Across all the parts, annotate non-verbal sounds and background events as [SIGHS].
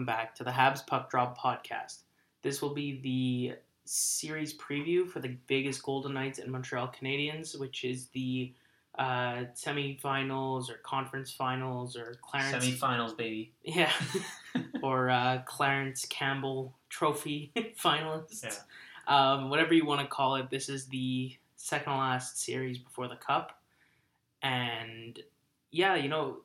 welcome back to the Habs Puck Drop podcast. This will be the series preview for the Vegas Golden Knights and Montreal Canadiens, which is the uh, semifinals or conference finals or Clarence Semifinals, baby. yeah, [LAUGHS] or uh, Clarence Campbell Trophy [LAUGHS] finalists. Yeah. Um, whatever you want to call it. This is the second last series before the Cup, and yeah, you know,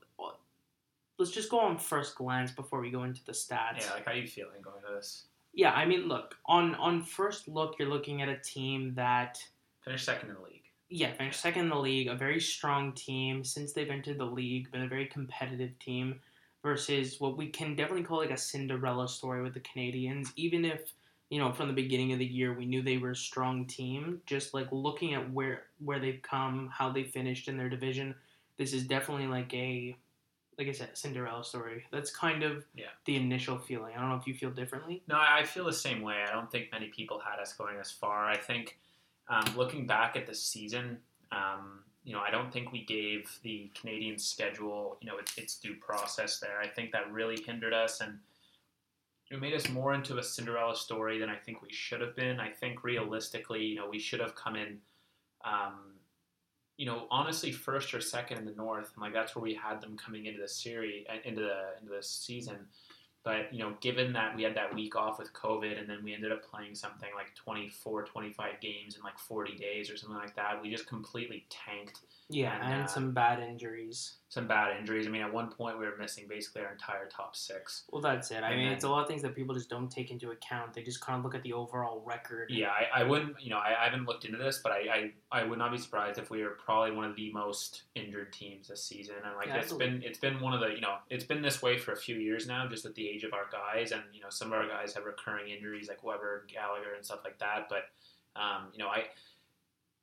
let's just go on first glance before we go into the stats. Yeah, like how you feeling going to this? Yeah, I mean, look on on first look, you're looking at a team that finished second in the league. yeah finished second in the league, a very strong team since they've entered the league, been a very competitive team versus what we can definitely call like a Cinderella story with the Canadiens. Even if you know from the beginning of the year we knew they were a strong team, just like looking at where where they've come, how they finished in their division, this is definitely like a like I said, Cinderella story. That's kind of Yeah. the initial feeling. I don't know if you feel differently. No, I feel the same way. I don't think many people had us going as far. I think um, looking back at the season, um, you know, I don't think we gave the Canadian schedule, you know, its, its due process there. I think that really hindered us and it made us more into a Cinderella story than I think we should have been. I think realistically, you know, we should have come in, um, you know, honestly, first or second in the North, and like that's where we had them coming into the series, uh, into the into the season. But, you know, given that we had that week off with COVID and then we ended up playing something like 24, 25 games in like 40 days or something like that, we just completely tanked Yeah, And, and, uh, some bad injuries. some bad injuries. I mean, at one point we were missing basically our entire top six. Well, that's it. I And mean, then- it's a lot of things that people just don't take into account. They just kind of look at the overall record. Yeah, I, I wouldn't, you know, I, I haven't looked into this, but I, I, I would not be surprised if we were probably one of the most injured teams this season. And like Yeah, it's been, it's been one of the, you know, it's been this way for a few years now, just at the age of our guys, and you know, some of our guys have recurring injuries like Weber, Gallagher, and stuff like that. But, um, you know, I,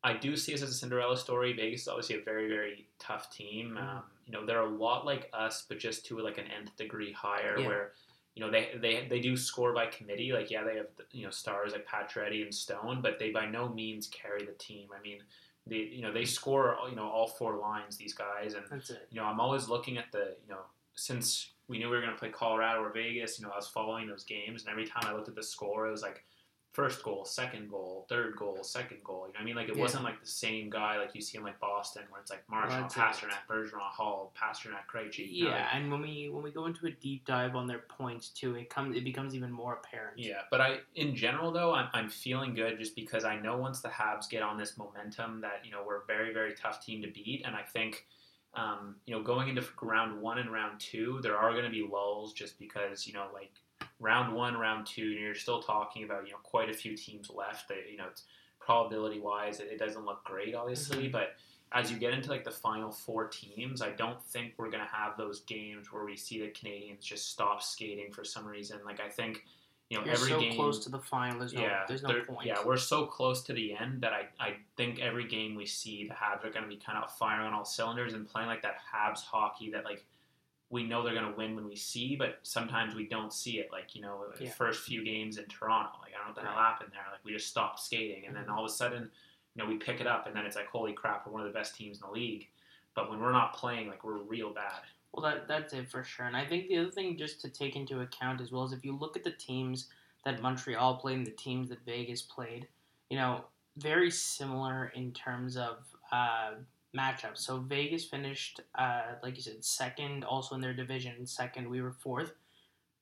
I do see us as a Cinderella story. Vegas is obviously a very, very tough team. Mhm. Um, you know, they're a lot like us, but just to like an nth degree higher, Yeah. where you know they, they they do score by committee. Like yeah, they have you know stars like Pacioretty and Stone, but they by no means carry the team. I mean, they you know they score you know all four lines these guys, and That's it. you know I'm always looking at the you know since we knew we were going to play Colorado or Vegas, you know I was following those games, and every time I looked at the score, it was like first goal, second goal, third goal, second goal. You know I mean? Like it Yeah. wasn't like the same guy like you see in like Boston, where it's like Marchand, That's it. Pastrnak, Bergeron, Hall, Pastrnak, Krejci. you know, Yeah, and when we when we go into a deep dive on their points too, it comes it becomes even more apparent. Yeah, but I, in general though, I'm, I'm feeling good just because I know once the Habs get on this momentum that you know we're a very very tough team to beat, and I think, um, you know, going into round one and round two, there are going to be lulls just because you know like round one, round two, you're still talking about you know quite a few teams left. That you know, it's probability wise, it, it doesn't look great, obviously, but as you get into like the final four teams, I don't think we're gonna have those games where we see the Canadiens just stop skating for some reason. Like I think, you know, You're every so game, close to the final. There's no yeah, there's no point. yeah, we're so close to the end that I, I think every game we see the Habs are gonna be kind of firing on all cylinders and playing like that Habs hockey that like we know they're gonna win when we see, but sometimes we don't see it. Like you know, the Yeah. first few games in Toronto, like I don't know what the hell happened there. Like we just stopped skating, and then Mhm. all of a sudden, you know, we pick it up, and then it's like, holy crap, we're one of the best teams in the league. But when we're not playing, like we're real bad. Well, that that's it for sure. And I think the other thing just to take into account as well is if you look at the teams that Montreal played and the teams that Vegas played, you know, very similar in terms of uh, matchups. So Vegas finished, uh, like you said, second, also in their division. Second, we were fourth.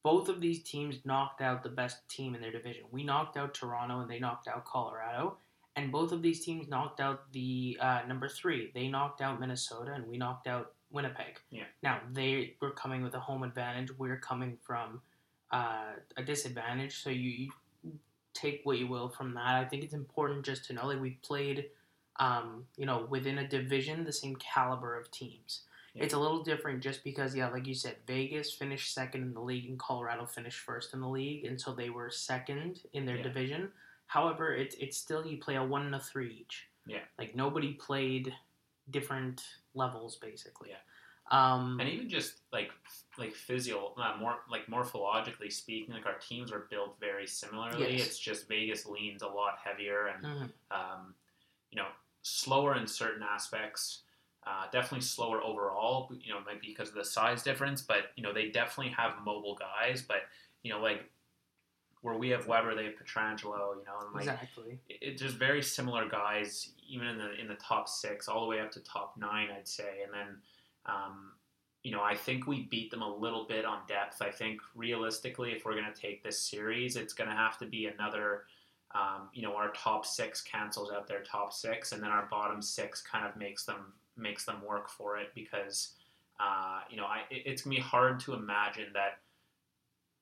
Both of these teams knocked out the best team in their division. We knocked out Toronto and they knocked out Colorado. And both of these teams knocked out the uh, number three. They knocked out Minnesota and we knocked out Winnipeg. Yeah. Now they were coming with a home advantage. We're coming from uh, a disadvantage. So you, you take what you will from that. I think it's important just to know like we played, um, you know, within a division, the same caliber of teams. Yeah. It's a little different just because, yeah, like you said, Vegas finished second in the league and Colorado finished first in the league, and so they were second in their Yeah. division. However, it's it's still you play a one and a three each. Yeah. Like nobody played different levels basically. Yeah. Um, and even just like like physio, uh, more like morphologically speaking, like our teams are built very similarly. Yes. It's just Vegas leans a lot heavier and mhm. um, you know slower in certain aspects. Uh, definitely slower overall. You know, maybe because of the size difference, but you know they definitely have mobile guys. But you know, like where we have Weber, they have Pietrangelo. You know, and like exactly. it, it's just very similar guys, even in the in the top six, all the way up to top nine, I'd say. And then, um, you know, I think we beat them a little bit on depth. I think realistically, if we're going to take this series, it's going to have to be another. Um, you know, our top six cancels out their top six, and then our bottom six kind of makes them makes them work for it because, uh, you know, I, it, it's gonna be hard to imagine that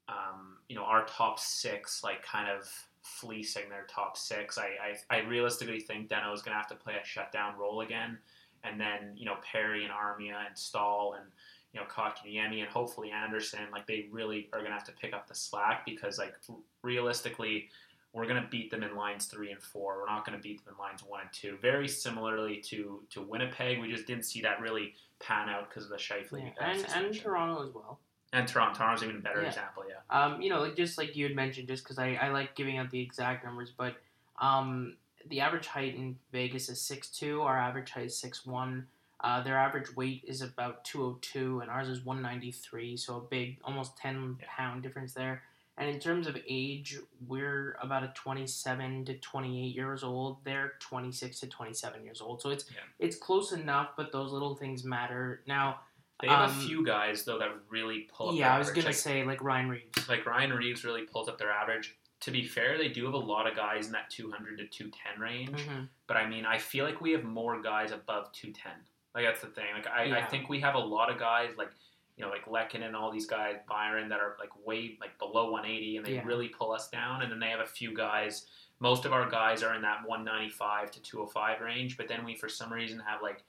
um, you know, our top six, like kind of fleecing their top six. I, I, I realistically think Danault is going to have to play a shutdown role again. And then, you know, Perry and Armia and Staal and, you know, Kotkaniemi and hopefully Anderson, like they really are going to have to pick up the slack because, like, realistically, we're going to beat them in lines three and four. We're not going to beat them in lines one and two. Very similarly to, to Winnipeg, we just didn't see that really pan out because of the Scheifele. Yeah, and, and. Toronto as well. And Toronto. Toronto's even a better Yeah. example, yeah. Um, you know, like just like you had mentioned, just because I, I like giving out the exact numbers, but um, the average height in Vegas is six two. Our average height is six one. Uh, their average weight is about two oh two, and ours is one ninety three. So a big, almost ten Yeah. pound difference there. And in terms of age, we're about a twenty seven to twenty eight years old. They're twenty six to twenty seven years old. So it's Yeah. it's close enough, but those little things matter. Now, They have Um, a few guys though that really pull up. yeah, I was gonna like, say like Ryan Reaves. like Ryan Reaves really pulls up their average. To be fair, they do have a lot of guys in that 200 to 210 range. hmm But I mean, I feel like we have more guys above 210. Like that's the thing. Like I, I think we have a lot of guys like you know like Lekin and all these guys Byron that are like way like below 180 and they Yeah. really pull us down. And then they have a few guys. Most of our guys are in that 195 to 205 range. But then we for some reason have like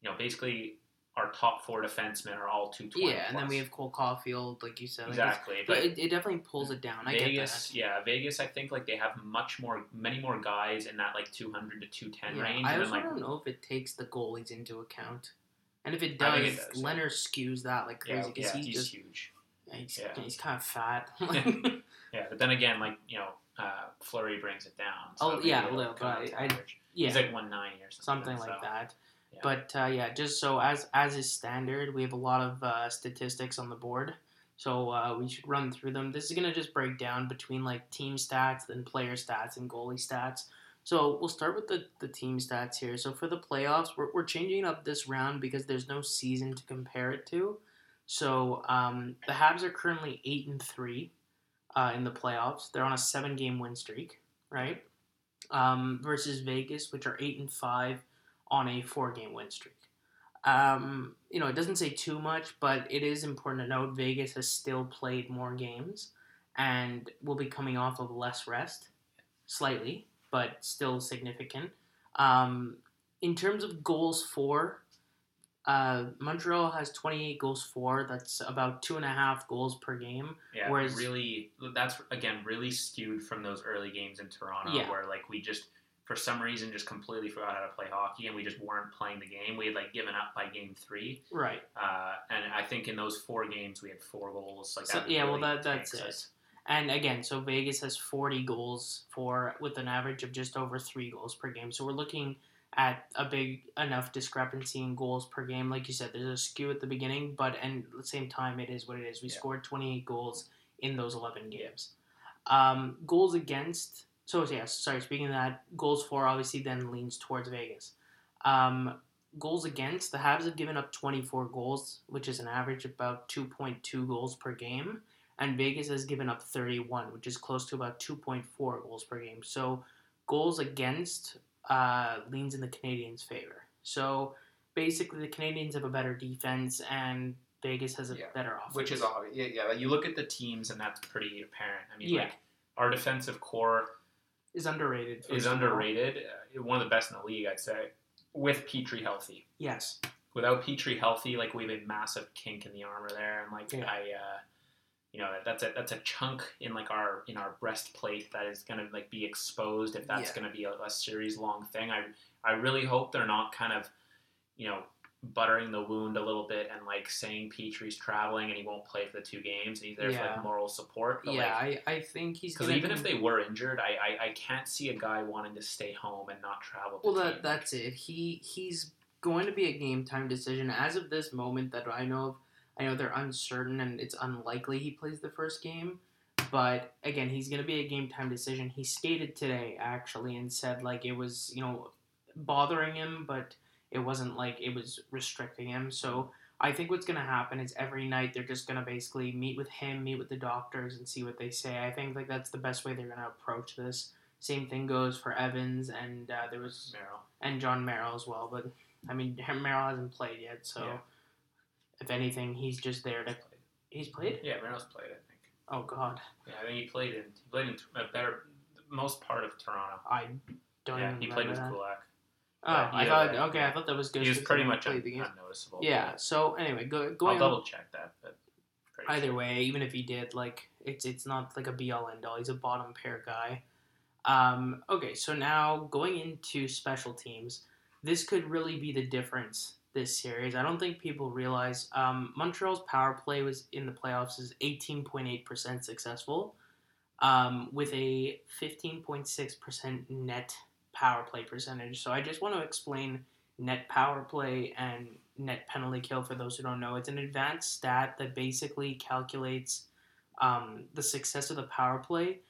you know basically our top four defensemen are all 220. Yeah, and then we have Cole Caufield, like you said. Exactly. but But it, it definitely pulls it down. I Vegas, yeah, Vegas. I think like they have much more, many more guys in that like 200 to 210 that. Yeah, range. I also like, don't know if it takes the goalies into account. And if it does, it does, yeah. Lehner skews that like yeah, crazy because yeah, he he's just huge. yeah, he's, yeah. he's kind of fat. [LAUGHS] [LAUGHS] Yeah, but then again, like you know, uh, Fleury brings it down. Oh, yeah, a little, but I- I- yeah, He's like 190 or something. something like so, that. But uh, yeah, just so as as is standard, we have a lot of uh, statistics on the board. So uh, we should run through them. This is gonna just break down between like team stats, then player stats, and goalie stats. So we'll start with the, the team stats here. So for the playoffs, we're, we're changing up this round because there's no season to compare it to. So um, the Habs are currently eight and three uh, in the playoffs. They're on a seven game win streak, right? Um, versus Vegas, which are eight and five on a four game win streak. Um, you know, it doesn't say too much, but it is important to note Vegas has still played more games and will be coming off of less rest, slightly, but still significant. Um, in terms of goals for, uh, Montreal has 28 goals for. That's about two and a half goals per game. Yeah, Whereas- really, that's again really skewed from those early games in Toronto, Yeah. where like we just for some reason just completely forgot how to play hockey and we just weren't playing the game. We had like given up by game three. Right. Uh, and I think in those four games we had four goals. Like So- yeah, well, that- that's it. us. And again, so Vegas has 40 goals for with an average of just over three goals per game. So we're looking at a big enough discrepancy in goals per game. Like you said, there's a skew at the beginning, but and at the same time, it is what it is. We Yeah. scored 28 goals in those 11 games. Um, goals against. So yeah, sorry. Speaking of that, goals for obviously then leans towards Vegas. Um, goals against the Habs have given up 24 goals, which is an average of about 2.2 goals per game and Vegas has given up 31, which is close to about 2.4 goals per game. So goals against uh, leans in the Canadiens' favor. So basically, the Canadiens have a better defense, and Vegas has a Yeah. better offense. Which is all, yeah, yeah. You look at the teams, and that's pretty apparent. I mean, Yeah. like our defensive core is underrated. is underrated. Uh, one of the best in the league, I'd say, with Petry healthy. Yes. Without Petry healthy, like we have a massive kink in the armor there, and like Yeah. I, uh, you know, that's a that's a chunk in like our in our breastplate that is gonna like be exposed if that's Yeah. gonna be a, a series long thing. I I really hope they're not kind of, you know. Buttering the wound a little bit and like saying Petry's traveling and he won't play for the two games and he's there for like moral support. But, yeah, like, I, I think he's because even if they were injured, I, I I can't see a guy wanting to stay home and not travel. Well, that that's it. He he's going to be a game time decision. As of this moment that I know of, I know they're uncertain and it's unlikely he plays the first game. But again, he's going to be a game time decision. He skated today actually and said like it was you know bothering him, but it wasn't like it was restricting him. So I think what's going to happen is every night they're just going to basically meet with him, meet with the doctors, and see what they say. I think like that's the best way they're going to approach this. Same thing goes for Evans and uh, there was Merrill. and Jon Merrill as well. But I mean, [LAUGHS] Merrill hasn't played yet, so Yeah. if anything, he's just there to. He's played. Yeah, Merrill's played. I think. Oh God, Yeah, I think he played in he played in a better most part of Toronto. I don't yeah, he played with that. Kulak. Oh, Yeah, I thought okay, I thought that was good. He was pretty much games. unnoticeable. Yeah. So anyway, go, going. I'll double check that, but either sure. way, even if he did, like it's it's not like a be all end all. He's a bottom pair guy. Um, okay, so now going into special teams, this could really be the difference this series. I don't think people realize um, Montreal's power play was in the playoffs is eighteen point eight percent successful, um, with a fifteen point six percent net power play percentage. So I just want to explain net power play and net penalty kill for those who don't know. It's an advanced stat that basically calculates um, the success of the power play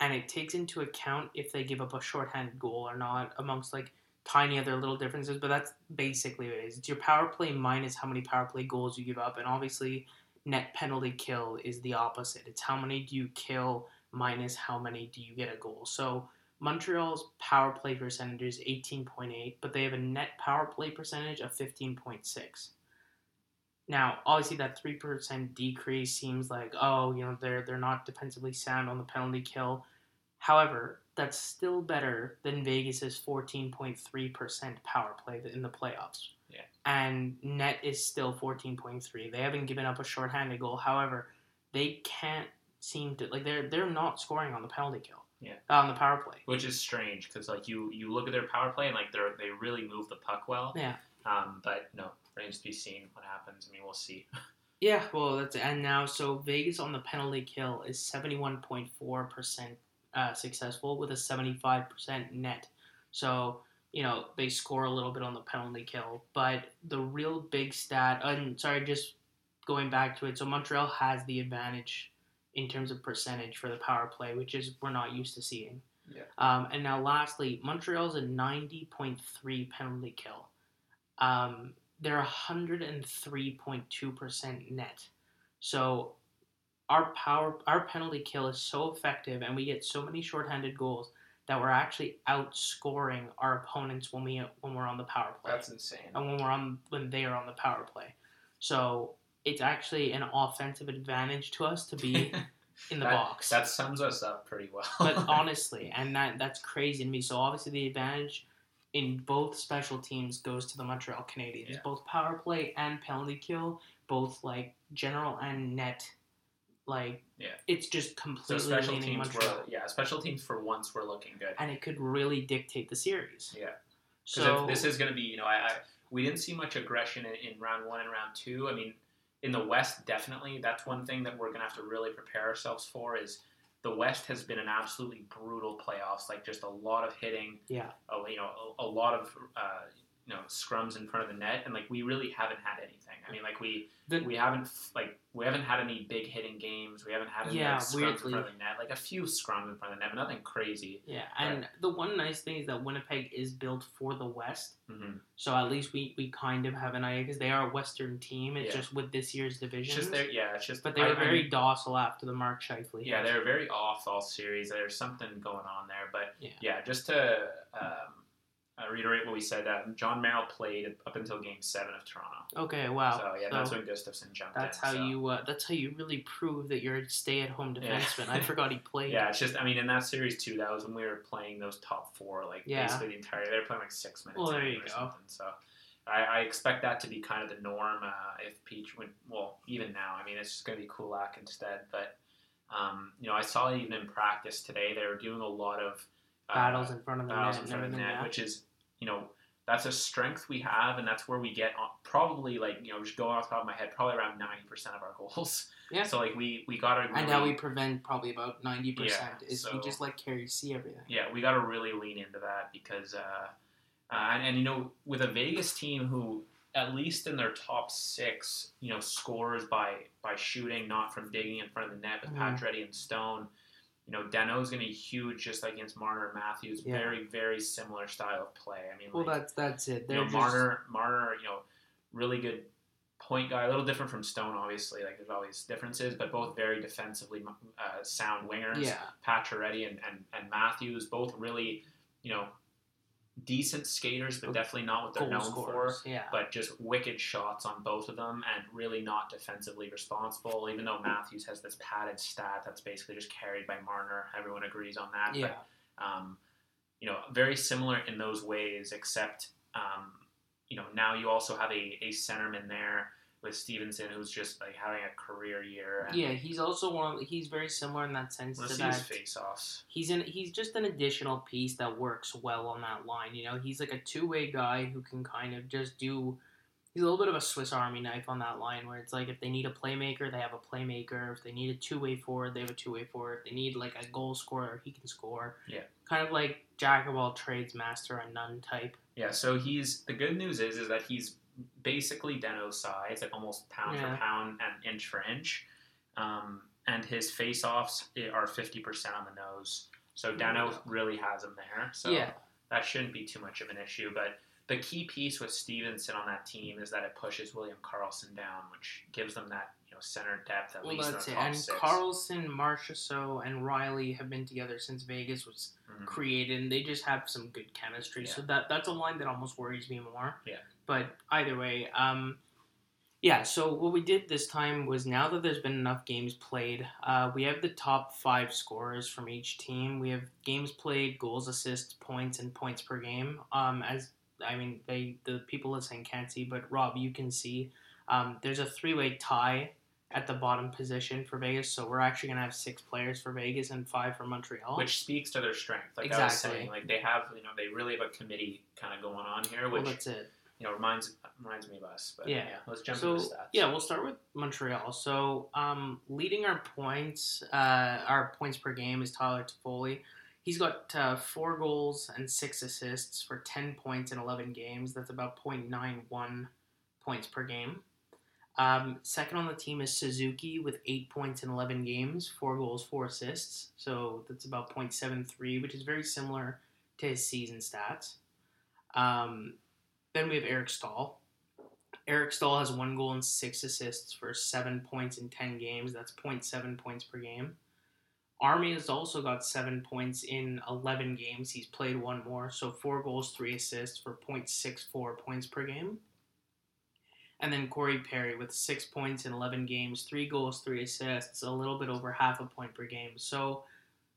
and it takes into account if they give up a shorthanded goal or not amongst like tiny other little differences but that's basically what it is it's your power play minus how many power play goals you give up and obviously net penalty kill is the opposite it's how many do you kill minus how many do you get a goal so Montreal's power play percentage is 18.8, but they have a net power play percentage of 15.6. Now, obviously, that 3% decrease seems like, oh, you know, they're, they're not defensively sound on the penalty kill. However, that's still better than Vegas's 14.3% power play in the playoffs. Yeah. And net is still 14.3. They haven't given up a shorthanded goal. However, they can't seem to like they're they're not scoring on the penalty kill. Yeah. On the power play. which is strange because like you you look at their power play and like they they really move the puck well. Yeah. Um, but no, remains to be seen what happens. I mean, we'll see. [LAUGHS] Yeah, well, that's and now so Vegas on the penalty kill is seventy one point four percent uh, successful with a seventy five percent net. So you know they score a little bit on the penalty kill, but the real big stat. And sorry, just going back to it. So Montreal has the advantage in terms of percentage for the power play, which is we're not used to seeing. Yeah. Um, and now lastly, Montreal's a ninety point three penalty kill. Um, they're 103.2% net. So our power our penalty kill is so effective and we get so many shorthanded goals that we're actually outscoring our opponents when we when we're on the power play. That's insane. and when we're on when they are on the power play. So it's actually an offensive advantage to us to be [LAUGHS] in the that, box. That sums us up pretty well. but [LAUGHS] honestly, and that that's crazy to me. So obviously the advantage in both special teams goes to the Montreal Canadiens. Yeah. Both power play and penalty kill, both like general and net. Like Yeah. it's just completely so special teams Montreal, were yeah, special teams for once were looking good. and it could really dictate the series. Yeah. So this is going to be, you know, I, I we didn't see much aggression in, in round one and round two. I mean, in the West, definitely, that's one thing that we're going to have to really prepare ourselves for. Is the West has been an absolutely brutal playoffs, like just a lot of hitting, yeah, a, you know, a, a lot of uh, you know scrums in front of the net, and like we really haven't had anything. I mean, like we The- we haven't like we haven't had any big hitting games. We haven't had any Yeah, like, scrums weirdly. in front of the net, like a few scrums in front of the net, but nothing crazy. yeah. And the one nice thing is that Winnipeg is built for the West. hmm So at least we, we kind of have an idea because they are a Western team. It's Yeah. just with this year's division. just there, yeah. It's just But they I- were I very mean, docile after the Mark Scheifele. Yeah, they're very off all series. There's something going on there, but Yeah. yeah, just to um, uh, reiterate what we said, uh, Jon Merrill played up until Game Seven of Toronto. Okay, wow. So yeah, So that's when Gustafsson jumped that's in. how so. you uh, that's how you really prove that you're a stay-at-home Yeah. defenseman. I [LAUGHS] forgot he played. Yeah, it's just I mean in that series too. That was when we were playing those top four, like Yeah. basically the entire. They were playing like six minutes. Well, there you or go. Something, so. I, I expect that to be kind of the norm uh, if Peach would. Well, even now, I mean, it's just going to be Kulak instead. But um, you know, I saw it even in practice today they were doing a lot of uh, Battles in front of the net in front of the net, which is you know that's a strength we have, and that's where we get on, probably like you know just go off the top of my head, probably around ninety percent of our goals. [LAUGHS] Yeah. So like we we got to And now we prevent probably about ninety percent. Yeah, Is we just let Carey see everything. yeah we got to really lean into that because uh, Uh, and, and you know, with a Vegas team who, at least in their top six, you know, scores by by shooting, not from digging in front of the net with Mhm. Pacioretty and Stone. You know, Danault's going to be huge, just like against Marner and Matthews. Yeah. Very, very similar style of play. I mean, Well, like, that's that's it. you They're know, just Marner, Marner, you know, really good point guy. A little different from Stone, obviously. Like there's always differences, but both very defensively uh, sound wingers. yeah. Pacioretty and, and and Matthews, both really, you know, decent skaters, but definitely not what they're Goal known for. Yeah. But just wicked shots on both of them, and really not defensively responsible. Even though Matthews has this padded stat that's basically just carried by Marner, everyone agrees on that. yeah. But um, you know, very similar in those ways, except um, you know now you also have a, a centerman there with Stephenson who's just like having a career year. Yeah, he's also one. Of, he's very similar in that sense Let's to that. face-offs. He's an he's just an additional piece that works well on that line. You know, he's like a two way guy who can kind of just do. He's a little bit of a Swiss Army knife on that line, where it's like if they need a playmaker, they have a playmaker. If they need a two way forward, they have a two way forward. If they need like a goal scorer, he can score. Yeah. Kind of like jack of all trades, master of none type. Yeah, so he's the good news is is that he's basically Danault's size, like almost pound Yeah. for pound and inch for inch. Um, and his face-offs are fifty percent on the nose. So Deno Yeah. really has him there. So yeah, that shouldn't be too much of an issue. But the key piece with Stephenson on that team is that it pushes William Karlsson down, which gives them that you know center depth at well least in that's the it. And six. Karlsson, Marchessault, and Reilly have been together since Vegas was Mhm. created and they just have some good chemistry. So that that's a line that almost worries me more. Yeah. But either way, um yeah, so what we did this time was now that there's been enough games played, uh, we have the top five scorers from each team. We have games played, goals, assists, points, and points per game. Um, as I mean, they the people listening can't see, but Rob, you can see. Um, there's a three-way tie at the bottom position for Vegas, so we're actually gonna have six players for Vegas and five for Montreal. which speaks to their strength. Like I was Exactly. saying, like they have, you know, they really have a committee kind of going on here, well, that's it. You know reminds reminds me of us. But Yeah. yeah, let's jump so into stats. yeah, we'll start with Montreal. So um, leading our points, uh, our points per game is Tyler Toffoli. He's got uh, four goals and six assists for ten points in eleven games. That's about 0.91 points per game. Um, second on the team is Suzuki with eight points in eleven games, four goals, four assists. So that's about 0.73, which is very similar to his season stats. Um, then we have Eric Staal. Eric Staal has one goal and six assists for seven points in 10 games. That's 0.7 points per game. Armia has also got seven points in 11 games. He's played one more, so four goals, three assists for 0.64 points per game. And then Corey Perry with six points in 11 games, three goals, three assists, a little bit over half a point per game. So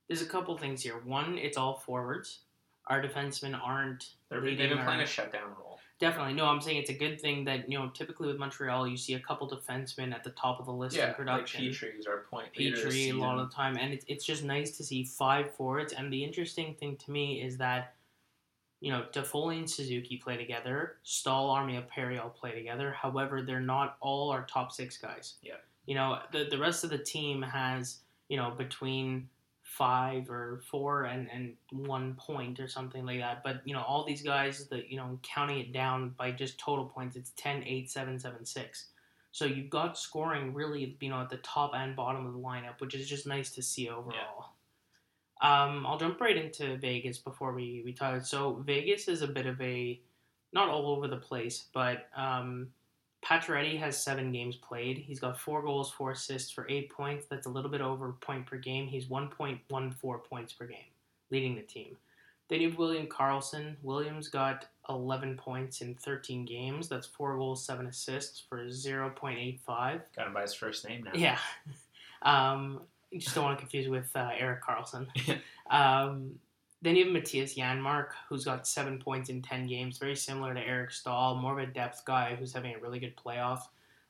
there's a couple things here. One, it's all forwards. Our defensemen aren't They're, they've been our- playing a shutdown role. Definitely. No, I'm saying it's a good thing that, you know, typically with Montreal, you see a couple defensemen at the top of the list in like production. Petry is our point Petry a lot of the time. And it's, it's just nice to see five forwards. And the interesting thing to me is that, you know, Toffoli and Suzuki play together. Staal, Armia, Perry all play together. However, they're not all our top six guys. Yeah. You know, the, the rest of the team has, you know, between five or four and, and one point or something like that. But, you know, all these guys that, you know, counting it down by just total points, it's 10, 8, 7, 7, 6. So you've got scoring really, you know, at the top and bottom of the lineup, which is just nice to see overall. Um, I'll jump right into Vegas before we, we talk. So Vegas is a bit of a, not all over the place, but um, Pacioretty has seven games played. He's got four goals, four assists for eight points. That's a little bit over a point per game. He's 1.14 points per game, leading the team. Then you have William Karlsson. Williams got 11 points in 13 games. That's four goals, seven assists for 0.85. Got him by his first name now. Yeah. [LAUGHS] Um, you just don't want to confuse with uh, Erik Karlsson. [LAUGHS] um, then you have Mattias Janmark, who's got seven points in 10 games, very similar to Eric Staal, more of a depth guy who's having a really good playoff.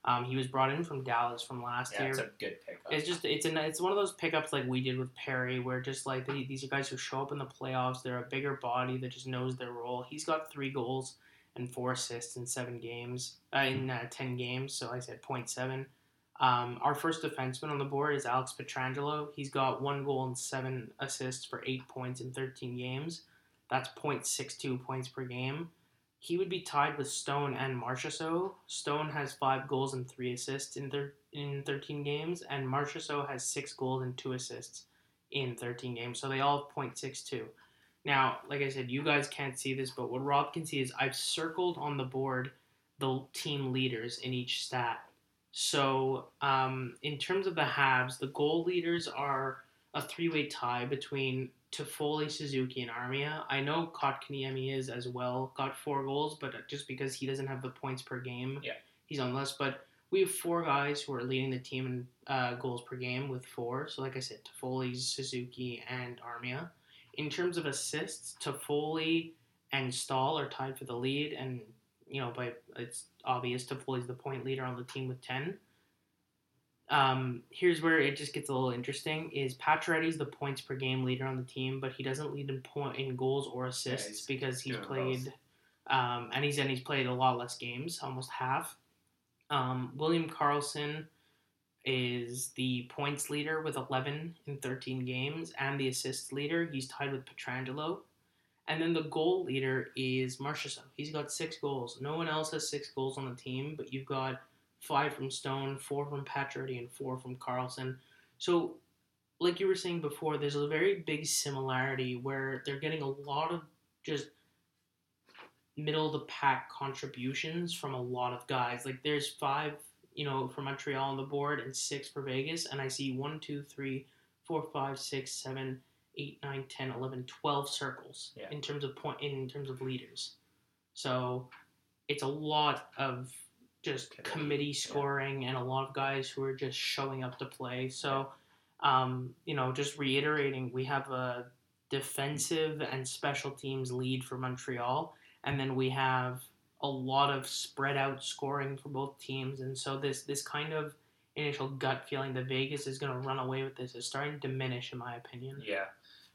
Um, he was brought in from Dallas from last Yeah, year. it's a good pickup. It's just it's a it's one of those pickups like we did with Perry, where just like they, these are guys who show up in the playoffs. They're a bigger body that just knows their role. He's got three goals and four assists in seven games, uh, in uh, ten games. So like I said 0.7. Um, our first defenseman on the board is Alex Pietrangelo. He's got one goal and seven assists for eight points in thirteen games. That's 0.62 points per game. He would be tied with Stone and Marchessault. Stone has five goals and three assists in thir- in 13 games, and Marchessault has six goals and two assists in 13 games. So they all have 0.62. Now, like I said, you guys can't see this, but what Rob can see is I've circled on the board the team leaders in each stat. So, um, in terms of the halves, the goal leaders are a three-way tie between Toffoli, Suzuki, and Armia. I know Kotkaniemi is as well, got four goals, but just because he doesn't have the points per game, Yeah. he's on less. But we have four guys who are leading the team in uh, goals per game with four. So, like I said, Toffoli, Suzuki, and Armia. In terms of assists, Toffoli and Staal are tied for the lead, and you know, but it's obvious Toffoli's the point leader on the team with ten. Um, here's where it just gets a little interesting: is Pacioretty's the points per game leader on the team, but he doesn't lead in point in goals or assists he's because he's played, um, and he's and he's played a lot less games, almost half. Um, William Karlsson is the points leader with 11 in 13 games, and the assists leader. He's tied with Pietrangelo. And then the goal leader is Marchessault. He's got six goals. No one else has six goals on the team, but you've got five from Stone, four from Pacioretty, and four from Karlsson. So, like you were saying before, there's a very big similarity where they're getting a lot of just middle of the pack contributions from a lot of guys. Like there's five, you know, for Montreal on the board and six for Vegas, and I see one, two, three, four, five, six, seven, eight, nine, 10, 11, 12 circles Yeah. in terms of point in terms of leaders. So it's a lot of just Committee, committee yeah. scoring and a lot of guys who are just showing up to play. So um, you know, just reiterating, we have a defensive and special teams lead for Montreal, and then we have a lot of spread out scoring for both teams. And so this this kind of initial gut feeling that Vegas is going to run away with this is starting to diminish, in my opinion. Yeah,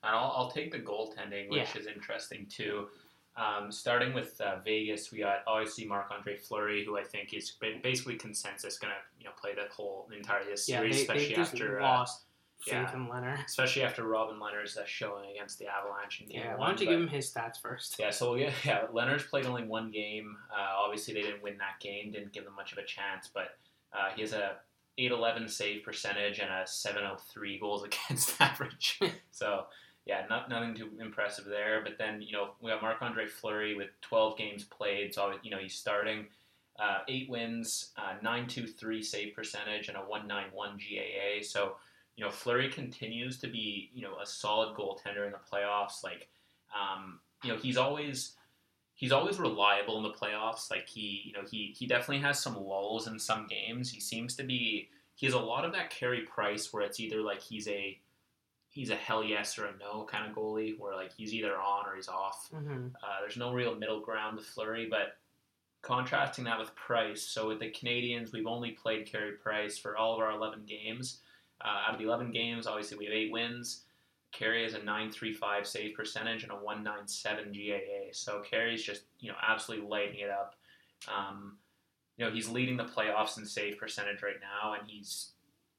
and I'll, I'll take the goaltending, which is interesting too. Um, starting with uh, Vegas, we got obviously Marc Andre Fleury, who I think is basically consensus going to you know play the whole entire this Yeah, series, they, especially they just after uh, lost faith yeah. Lehner. especially after Robin Lehner's uh, showing against the Avalanche in game Yeah, one. why don't you but- give him his stats first? Yeah, so we'll get, [LAUGHS] yeah, Lehner's played only one game. Uh, obviously, they didn't win that game, didn't give them much of a chance, but uh, he has a 811 save percentage and a 703 goals [LAUGHS] against average. [LAUGHS] so, yeah, not, nothing too impressive there. But then, you know, we got Marc Andre Fleury with 12 games played, so, you know, he's starting. Uh, eight wins, uh, 923 save percentage, and a 191 GAA. So, you know, Fleury continues to be, you know, a solid goaltender in the playoffs. Like, um, you know, he's always he's always reliable in the playoffs. Like he, you know, he he definitely has some lulls in some games. He seems to be he has a lot of that Carey Price where it's either like he's a he's a hell yes or a no kind of goalie where like he's either on or he's off. hmm Uh, there's no real middle ground with Fleury, but contrasting that with Price. So with the Canadiens, we've only played Carey Price for all of our 11 games. Uh, out of the 11 games, obviously we have eight wins. Carey has a 935 save percentage and a 197 GAA. So Carey's just you know absolutely lighting it up. Um, you know he's leading the playoffs in save percentage right now, and he's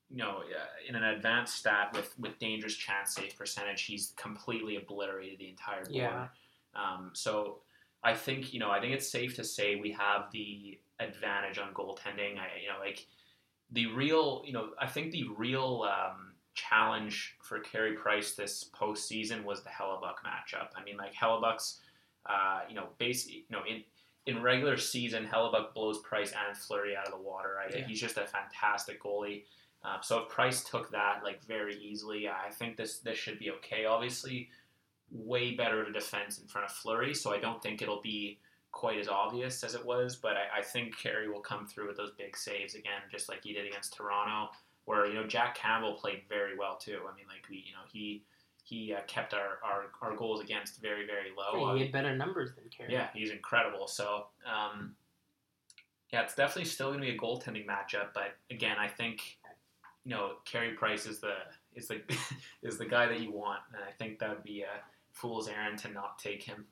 you know uh, in an advanced stat with with dangerous chance save percentage, he's completely obliterated the entire board. Yeah. Um, so I think you know I think it's safe to say we have the advantage on goaltending. I you know like the real you know I think the real um, challenge for Carey Price this postseason was the Hellebuyck matchup. I mean like Hellebuyck's uh, you know basically you know in in regular season Hellebuyck blows Price and Fleury out of the water. Right? Yeah. He's just a fantastic goalie. Uh, so if Price took that like very easily, I think this this should be okay. Obviously, way better to defense in front of Fleury, so I don't think it'll be quite as obvious as it was. But I, I think Carey will come through with those big saves again, just like he did against Toronto, where you know Jack Campbell played very well too. I mean, like we, you know, he he uh, kept our, our our goals against very very low. he had better numbers than Carey. Yeah, he's incredible. So, um, yeah, it's definitely still going to be a goaltending matchup. But again, I think you know Carey Price is the is the [LAUGHS] is the guy that you want, and I think that would be a fool's errand to not take him.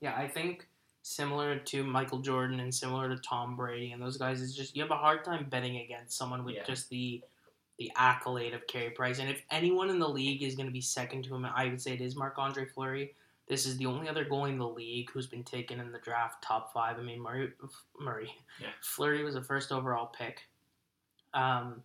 Yeah, I think similar to Michael Jordan and similar to Tom Brady and those guys is just you have a hard time betting against someone with Yeah. just the the accolade of Carey Price. And if anyone in the league is going to be second to him, I would say it is Marc Andre Fleury. This is the only other goalie in the league who's been taken in the draft top five. I mean, Murray, [LAUGHS] Murray, Yeah. Fleury was a first overall pick. Um,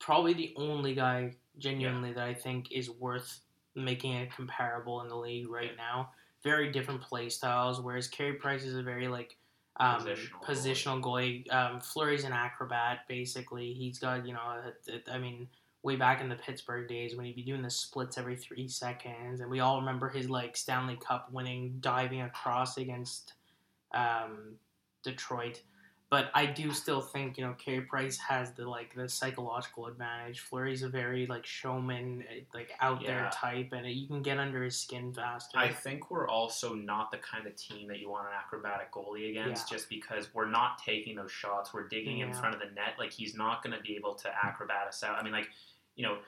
probably the only guy genuinely that I think is worth making it comparable in the league right Yeah. now. Very different play styles, whereas Carey Price is a very like um, Positional positional, goalie. Um, Fleury's an acrobat, basically. He's got you know, a- a- I mean, way back in the Pittsburgh days when he'd be doing the splits every three seconds, and we all remember his like Stanley Cup winning diving across against um, Detroit. But I do still think you know Carey Price has the like the psychological advantage. Fleury's a very like showman, eh, like out there type, and you can get under his skin faster. I think we're also not the kind of team that you want an acrobatic goalie against Yeah. just because we're not taking those shots. We're digging in front of the net. Like, he's not going to be able to acrobat us out. I mean, like, you know,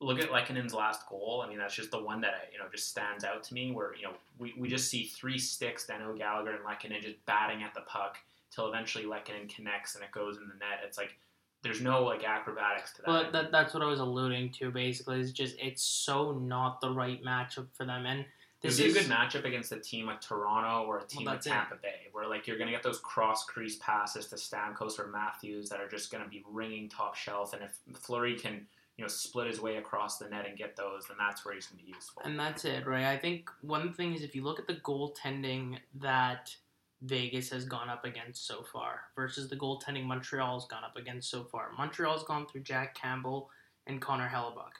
look at Lehkonen's last goal. I mean, that's just the one that, you know, just stands out to me where, you know, we, we just see three sticks, Danault Gallagher and Lehkonen just batting at the puck till eventually Lehkonen connects and it goes in the net. It's like, there's no, like, acrobatics to that. Well, that, that's what I was alluding to. Basically, it's just it's so not the right matchup for them, and This this would be is a good matchup against a team like Toronto or a team like that's it. Tampa Bay, where like you're gonna get those cross crease passes to Stamkos or Matthews that are just gonna be ringing top shelf, and if Fleury can you know split his way across the net and get those, then that's where he's gonna be useful. And that's it, right? I think one thing is if you look at the goaltending that Vegas has gone up against so far versus the goaltending Montreal's gone up against so far. Montreal's gone through Jack Campbell and Connor Hellebuyck.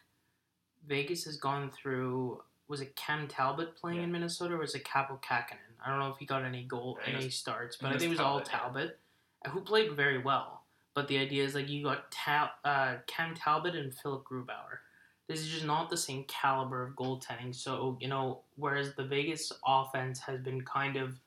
Vegas has gone through was it Cam Talbot playing in Minnesota or was it Kaapo Kahkonen? I don't know if he got any goal it any was- starts, but I think it was was all Talbot, yeah. Who played very well. But the idea is like you got Tal- uh, Cam Talbot and Philipp Grubauer this is just not the same caliber of goaltending. So, you know, whereas the Vegas offense has been kind of,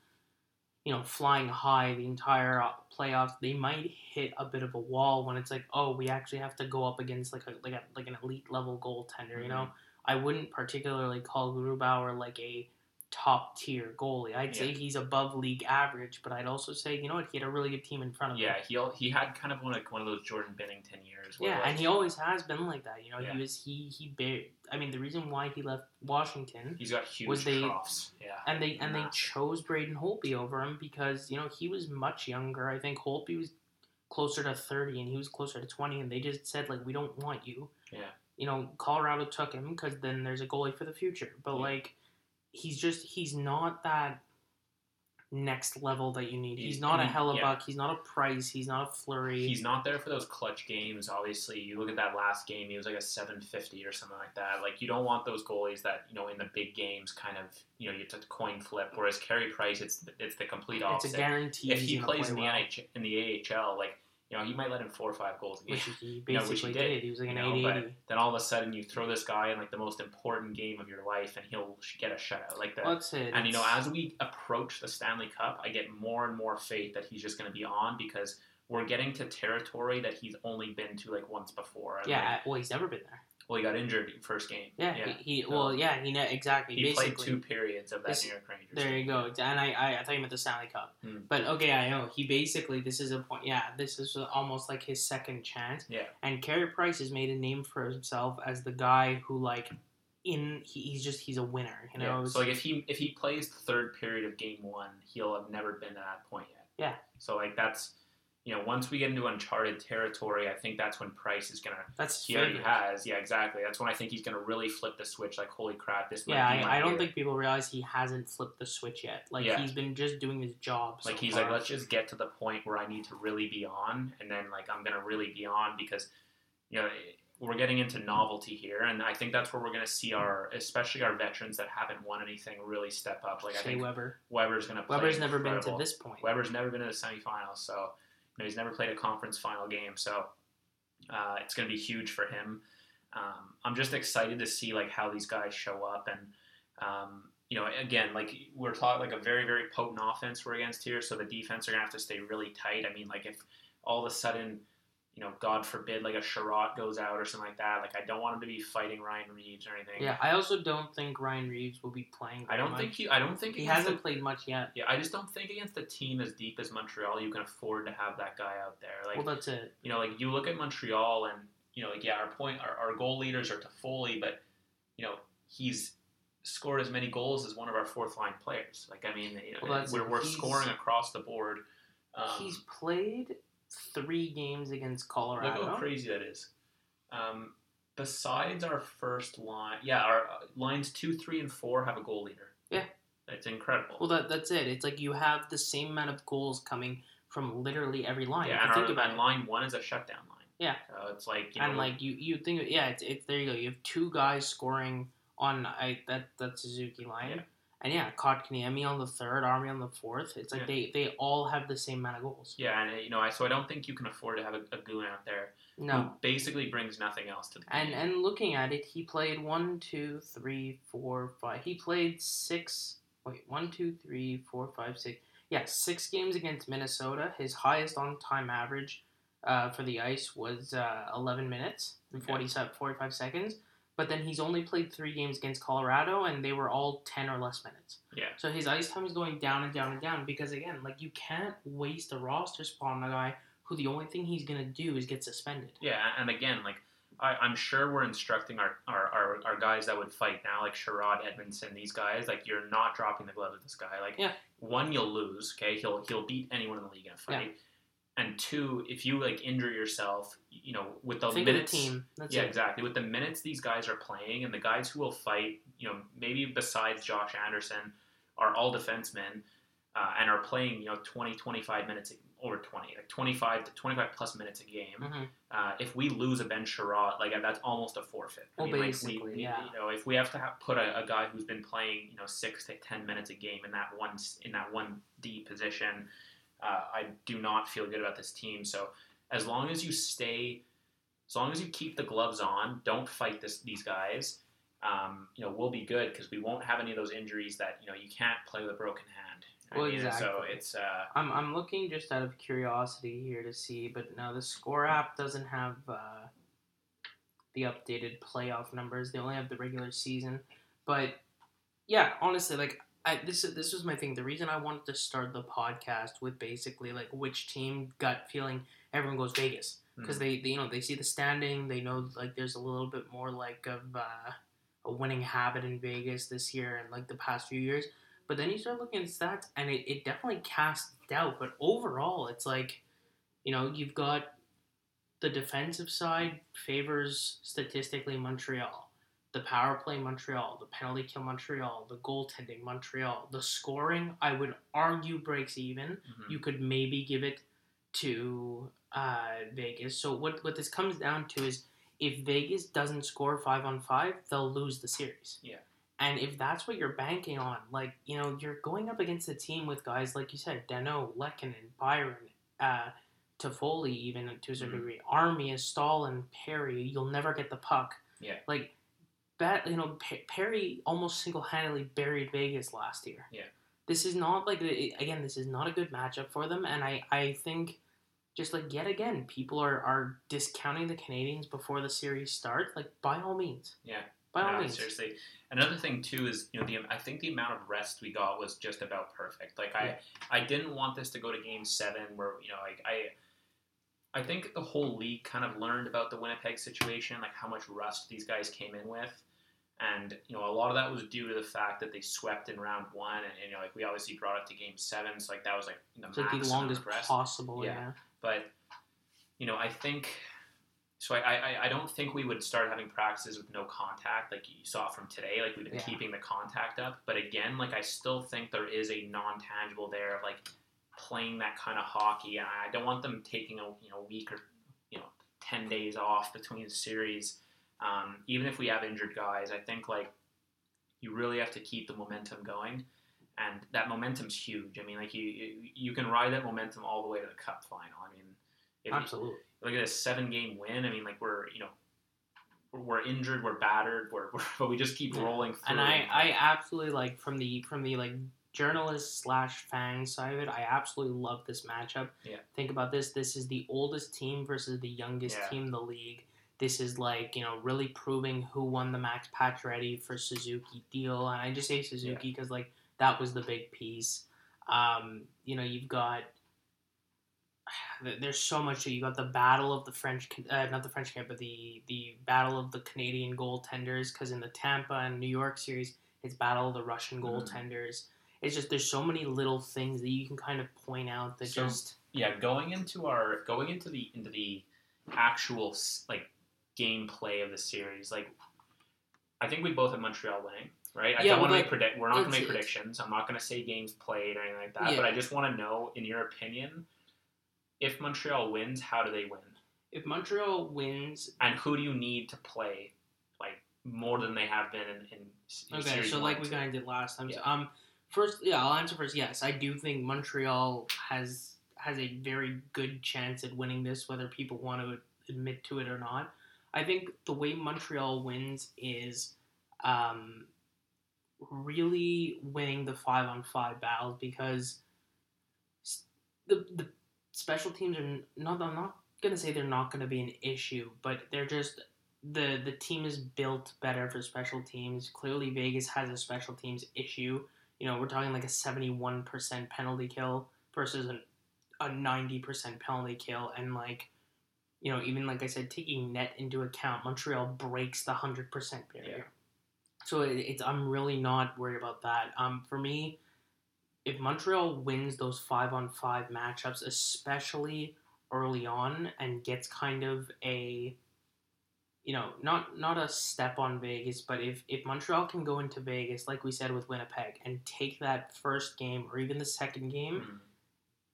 you know, flying high the entire uh, playoffs, they might hit a bit of a wall when it's like, oh, we actually have to go up against like a like a like an elite level goaltender. You know, I wouldn't particularly call Grubauer like a top tier goalie. I'd say he's above league average, but I'd also say, you know what, he had a really good team in front of him. yeah, he he had kind of one like one of those Jordan Binnington years. Yeah, and he always has been like that. You know, Yeah. he was he he. I mean, the reason why he left Washington he's got huge was they- troughs. Yeah, and they and they chose Braden Holtby over him because you know he was much younger. I think Holtby was closer to thirty and he was closer to twenty, and they just said like we don't want you. Yeah. You know, Colorado took him because then there's a goalie for the future. But Yeah. like, he's just he's not that next level that you need. He's, He's- not a he- Hellebuyck. yeah. He's not a Price. He's not a Fleury. He's not there for those clutch games. Obviously, you look at that last game; he was like a seven fifty or something like that. Like you don't want those goalies that you know in the big games kind of you know you have to coin flip. Whereas Carey Price, it's it's the complete opposite. it's a guarantee. if he plays in the well. NH, in the AHL, like you know he might let in four or five goals a game. which he [LAUGHS] You know, which he basically did, did. He was like you an know, 80 but then all of a sudden you throw this guy in like the most important game of your life, and he'll get a shutout like that. That's it. And you know, as we approach the Stanley Cup, I get more and more faith that he's just going to be on because we're getting to territory that he's only been to like once before. And, yeah, like, well, he's never been there. well, he got injured in first game. Yeah, yeah. he, he So- well, yeah, he ne- exactly. He basically, played two periods of that This- New York. There you go. And I, I, I thought you meant the Stanley Cup. Hmm. But okay, I know. He basically, this is a point. Yeah, this is almost like his second chance. Yeah. And Carey Price has made a name for himself as the guy who, like, in he, he's just he's a winner. You know. Yeah. So like if he if he plays the third period of game one, he'll have never been to that point yet. Yeah. So like that's you know once we get into uncharted territory, I think that's when Price is gonna. that's He already has. Yeah, exactly. That's when I think he's gonna really flip the switch. Like holy crap, this. might Yeah, I, I don't year. think people realize he hasn't flipped the switch yet. Like Yeah. he's been just doing his job. Like so he's far. like, let's just get to the point where I need to really be on, and then like I'm gonna really be on because, you know, we're getting into novelty here, and I think that's where we're gonna see our, especially our veterans that haven't won anything, really step up. Like I think Weber. Weber's gonna. Weber's never been to this point. Weber's never been to the semifinals, so know, he's never played a conference final game. So uh, it's going to be huge for him. Um, I'm just excited to see like how these guys show up, and um, you know, again, like we're talking like a very very potent offense we're against here, so the defense are going to have to stay really tight. I mean, like if all of a sudden. You know, God forbid, like a Chiarot goes out or something like that. Like, I don't want him to be fighting Ryan Reaves or anything. Yeah, I also don't think Ryan Reaves will be playing. I don't much. think he. I don't think he hasn't played much yet. Yeah, I just don't think against a team as deep as Montreal, you can afford to have that guy out there. Like, well, that's it. you know, like you look at Montreal and you know, like yeah, our point, our, our goal leaders are Toffoli, but you know, he's scored as many goals as one of our fourth line players. Like I mean, you know, Well, we're, we're scoring across the board. Um, He's played three games against Colorado. Look how crazy that is. Um, besides our first line, yeah, our uh, lines two, three, and four have a goal leader. Yeah. it's incredible. Well, that that's it. It's like you have the same amount of goals coming from literally every line. yeah, and you our, think about it. line one is a shutdown line. Yeah. so it's like you know, and like you, you think yeah, it's, it's there you go. You have two guys scoring on I that that Suzuki line, Yeah. And yeah, Kotkaniemi on the third, Armia on the fourth. It's like Yeah. they they all have the same amount of goals. yeah, and uh, you know, I so I don't think you can afford to have a, a goon out there who No, basically brings nothing else to the game. and and looking at it, he played one, two, three, four, five. He played six. Wait, one, two, three, four, five, six. Yeah, six games against Minnesota. His highest on time average uh, for the ice was uh, 11 minutes and Okay. 47, 45 seconds. But then he's only played three games against Colorado, and they were all 10 or less minutes. Yeah. So his ice time is going down and down and down because, again, like you can't waste a roster spot on a guy who the only thing he's going to do is get suspended. Yeah, and again, like I, I'm sure we're instructing our, our, our, our guys that would fight now, like Chiarot Edmundson, these guys, like you're not dropping the glove with this guy. Like Yeah. one, you'll lose. Okay, he'll he'll beat anyone in the league in a fight. And two, if you like injure yourself, you know, with the Think minutes, the team. That's yeah, it. exactly. With the minutes these guys are playing and the guys who will fight, you know, maybe besides Josh Anderson, are all defensemen uh, and are playing, you know, 20, 25 minutes over 20, like 25 to 25 plus minutes a game. Mhm. Uh, if we lose a Ben Chiarot, like that's almost a forfeit. Well, like, we- basically, we- yeah. You know, if we have to have, put a, a guy who's been playing, you know, six to ten minutes a game in that one in that one D position, uh, I do not feel good about this team. So as long as you stay, as long as you keep the gloves on, don't fight this these guys. Um, you know, we'll be good because we won't have any of those injuries that you know you can't play with a broken hand. Well, mean, So exactly. it's uh, I'm, I'm looking just out of curiosity here to see, but now the score app doesn't have uh, the updated playoff numbers. They only have the regular season. But yeah, honestly, like I, this is this was my thing. The reason I wanted to start the podcast with basically like which team gut feeling everyone goes Vegas because they, they you know they see the standing. They know like there's a little bit more like of uh, a winning habit in Vegas this year and like the past few years. But then you start looking at stats, and it, it definitely casts doubt. But overall, it's like, you know, you've got the defensive side favors statistically Montreal, the power play Montreal, the penalty kill Montreal, the goaltending Montreal, the scoring I would argue breaks even. mhm. You could maybe give it to uh, Vegas. So what what this comes down to is if Vegas doesn't score five on five, they'll lose the series. Yeah. And if that's what you're banking on, like you know, you're going up against a team with guys like you said, Danault, Lehkonen, Byron, uh, Toffoli, even to a certain Mhm. degree, Armia, Stalin, Perry. You'll never get the puck. Yeah. Like that, you know, Perry almost single handedly buried Vegas last year. Yeah. This is not like again, this is not a good matchup for them, and I I think just like yet again, people are are discounting the Canadiens before the series starts. Like by all means. Yeah. By all means. seriously. Another thing too is you know the I think the amount of rest we got was just about perfect. Like I Yeah. I didn't want this to go to game seven where you know like I I think the whole league kind of learned about the Winnipeg situation, like how much rust these guys came in with. And you know, a lot of that was due to the fact that they swept in round one, and, and you know, like we obviously brought it to game seven, so like that was like the the longest possible. Yeah. Yeah. But you know, I think so. I, I I don't think we would start having practices with no contact, like you saw from today. Like we've been Yeah. keeping the contact up, but again, like I still think there is a non tangible there of like playing that kind of hockey. And I don't want them taking a you know week or you know ten days off between the series. Um, even if we have injured guys, I think like you really have to keep the momentum going. And that momentum's huge. I mean, like you, you, you can ride that momentum all the way to the cup final. I mean, if Absolutely. look at a seven game win. I mean, like we're you know we're, we're injured, we're battered, we're, we're [LAUGHS] but we just keep rolling through. and I, I absolutely like from the from the like journalist slash fan side of it. I absolutely love this matchup. Yeah. Think about this. This is the oldest team versus the youngest Yeah. team in the league. This is like you know really proving who won the Max Pacioretty for Suzuki deal, and I just say Suzuki because like that was the big piece. Um, you know you've got [SIGHS] there's so much. That you got the battle of the French, uh, not the French camp, but the the battle of the Canadian goaltenders. Because in the Tampa and New York series, It's battle of the Russian Mhm. goaltenders. It's just there's so many little things that you can kind of point out that So- just yeah, going into our going into the into the actual like gameplay of the series, like I think we both have Montreal winning, right? I Yeah, don't want to well, make predict. We're not going to make predictions. I'm not going to say games played or anything like that. Yeah. But I just want to know, in your opinion, if Montreal wins, how do they win? if Montreal wins, And who do you need to play like more than they have been in, in, okay, so like we kind of did last time. So, um, first, yeah, I'll answer first. Yes, I do think Montreal has has a very good chance at winning this, whether people want to admit to it or not. I think the way Montreal wins is um, really winning the five on five battles because the the special teams are not. I'm not gonna say they're not gonna be an issue, but they're just the the team is built better for special teams. Clearly, Vegas has a special teams issue. You know, we're talking like a seventy one percent penalty kill versus an, a ninety percent penalty kill, and like. You know, even like I said, taking net into account, Montreal breaks the hundred percent barrier. Yeah. So it, it's I'm really not worried about that. Um, for me, if Montreal wins those five on five matchups, especially early on, and gets kind of a, you know, not not a step on Vegas, but if if Montreal can go into Vegas, like we said with Winnipeg, and take that first game or even the second game, Mhm.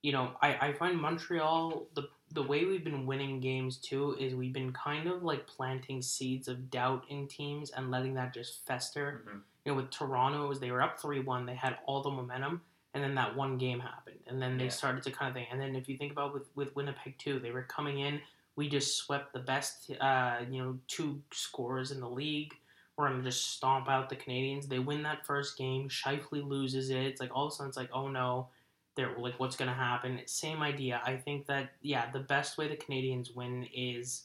you know, I, I find Montreal the the way we've been winning games too is we've been kind of like planting seeds of doubt in teams and letting that just fester. Mhm. You know, with Toronto, it was they were up three one, they had all the momentum, and then that one game happened, and then they Yeah. started to kind of thing. And then if you think about with with Winnipeg too, they were coming in. We just swept the best, uh, you know, two scorers in the league. We're gonna just stomp out the Canadiens. They win that first game. Scheifele loses it. It's like all of a sudden it's like, oh no, they're like, what's gonna happen? Same idea. I think that yeah, the best way the Canadiens win is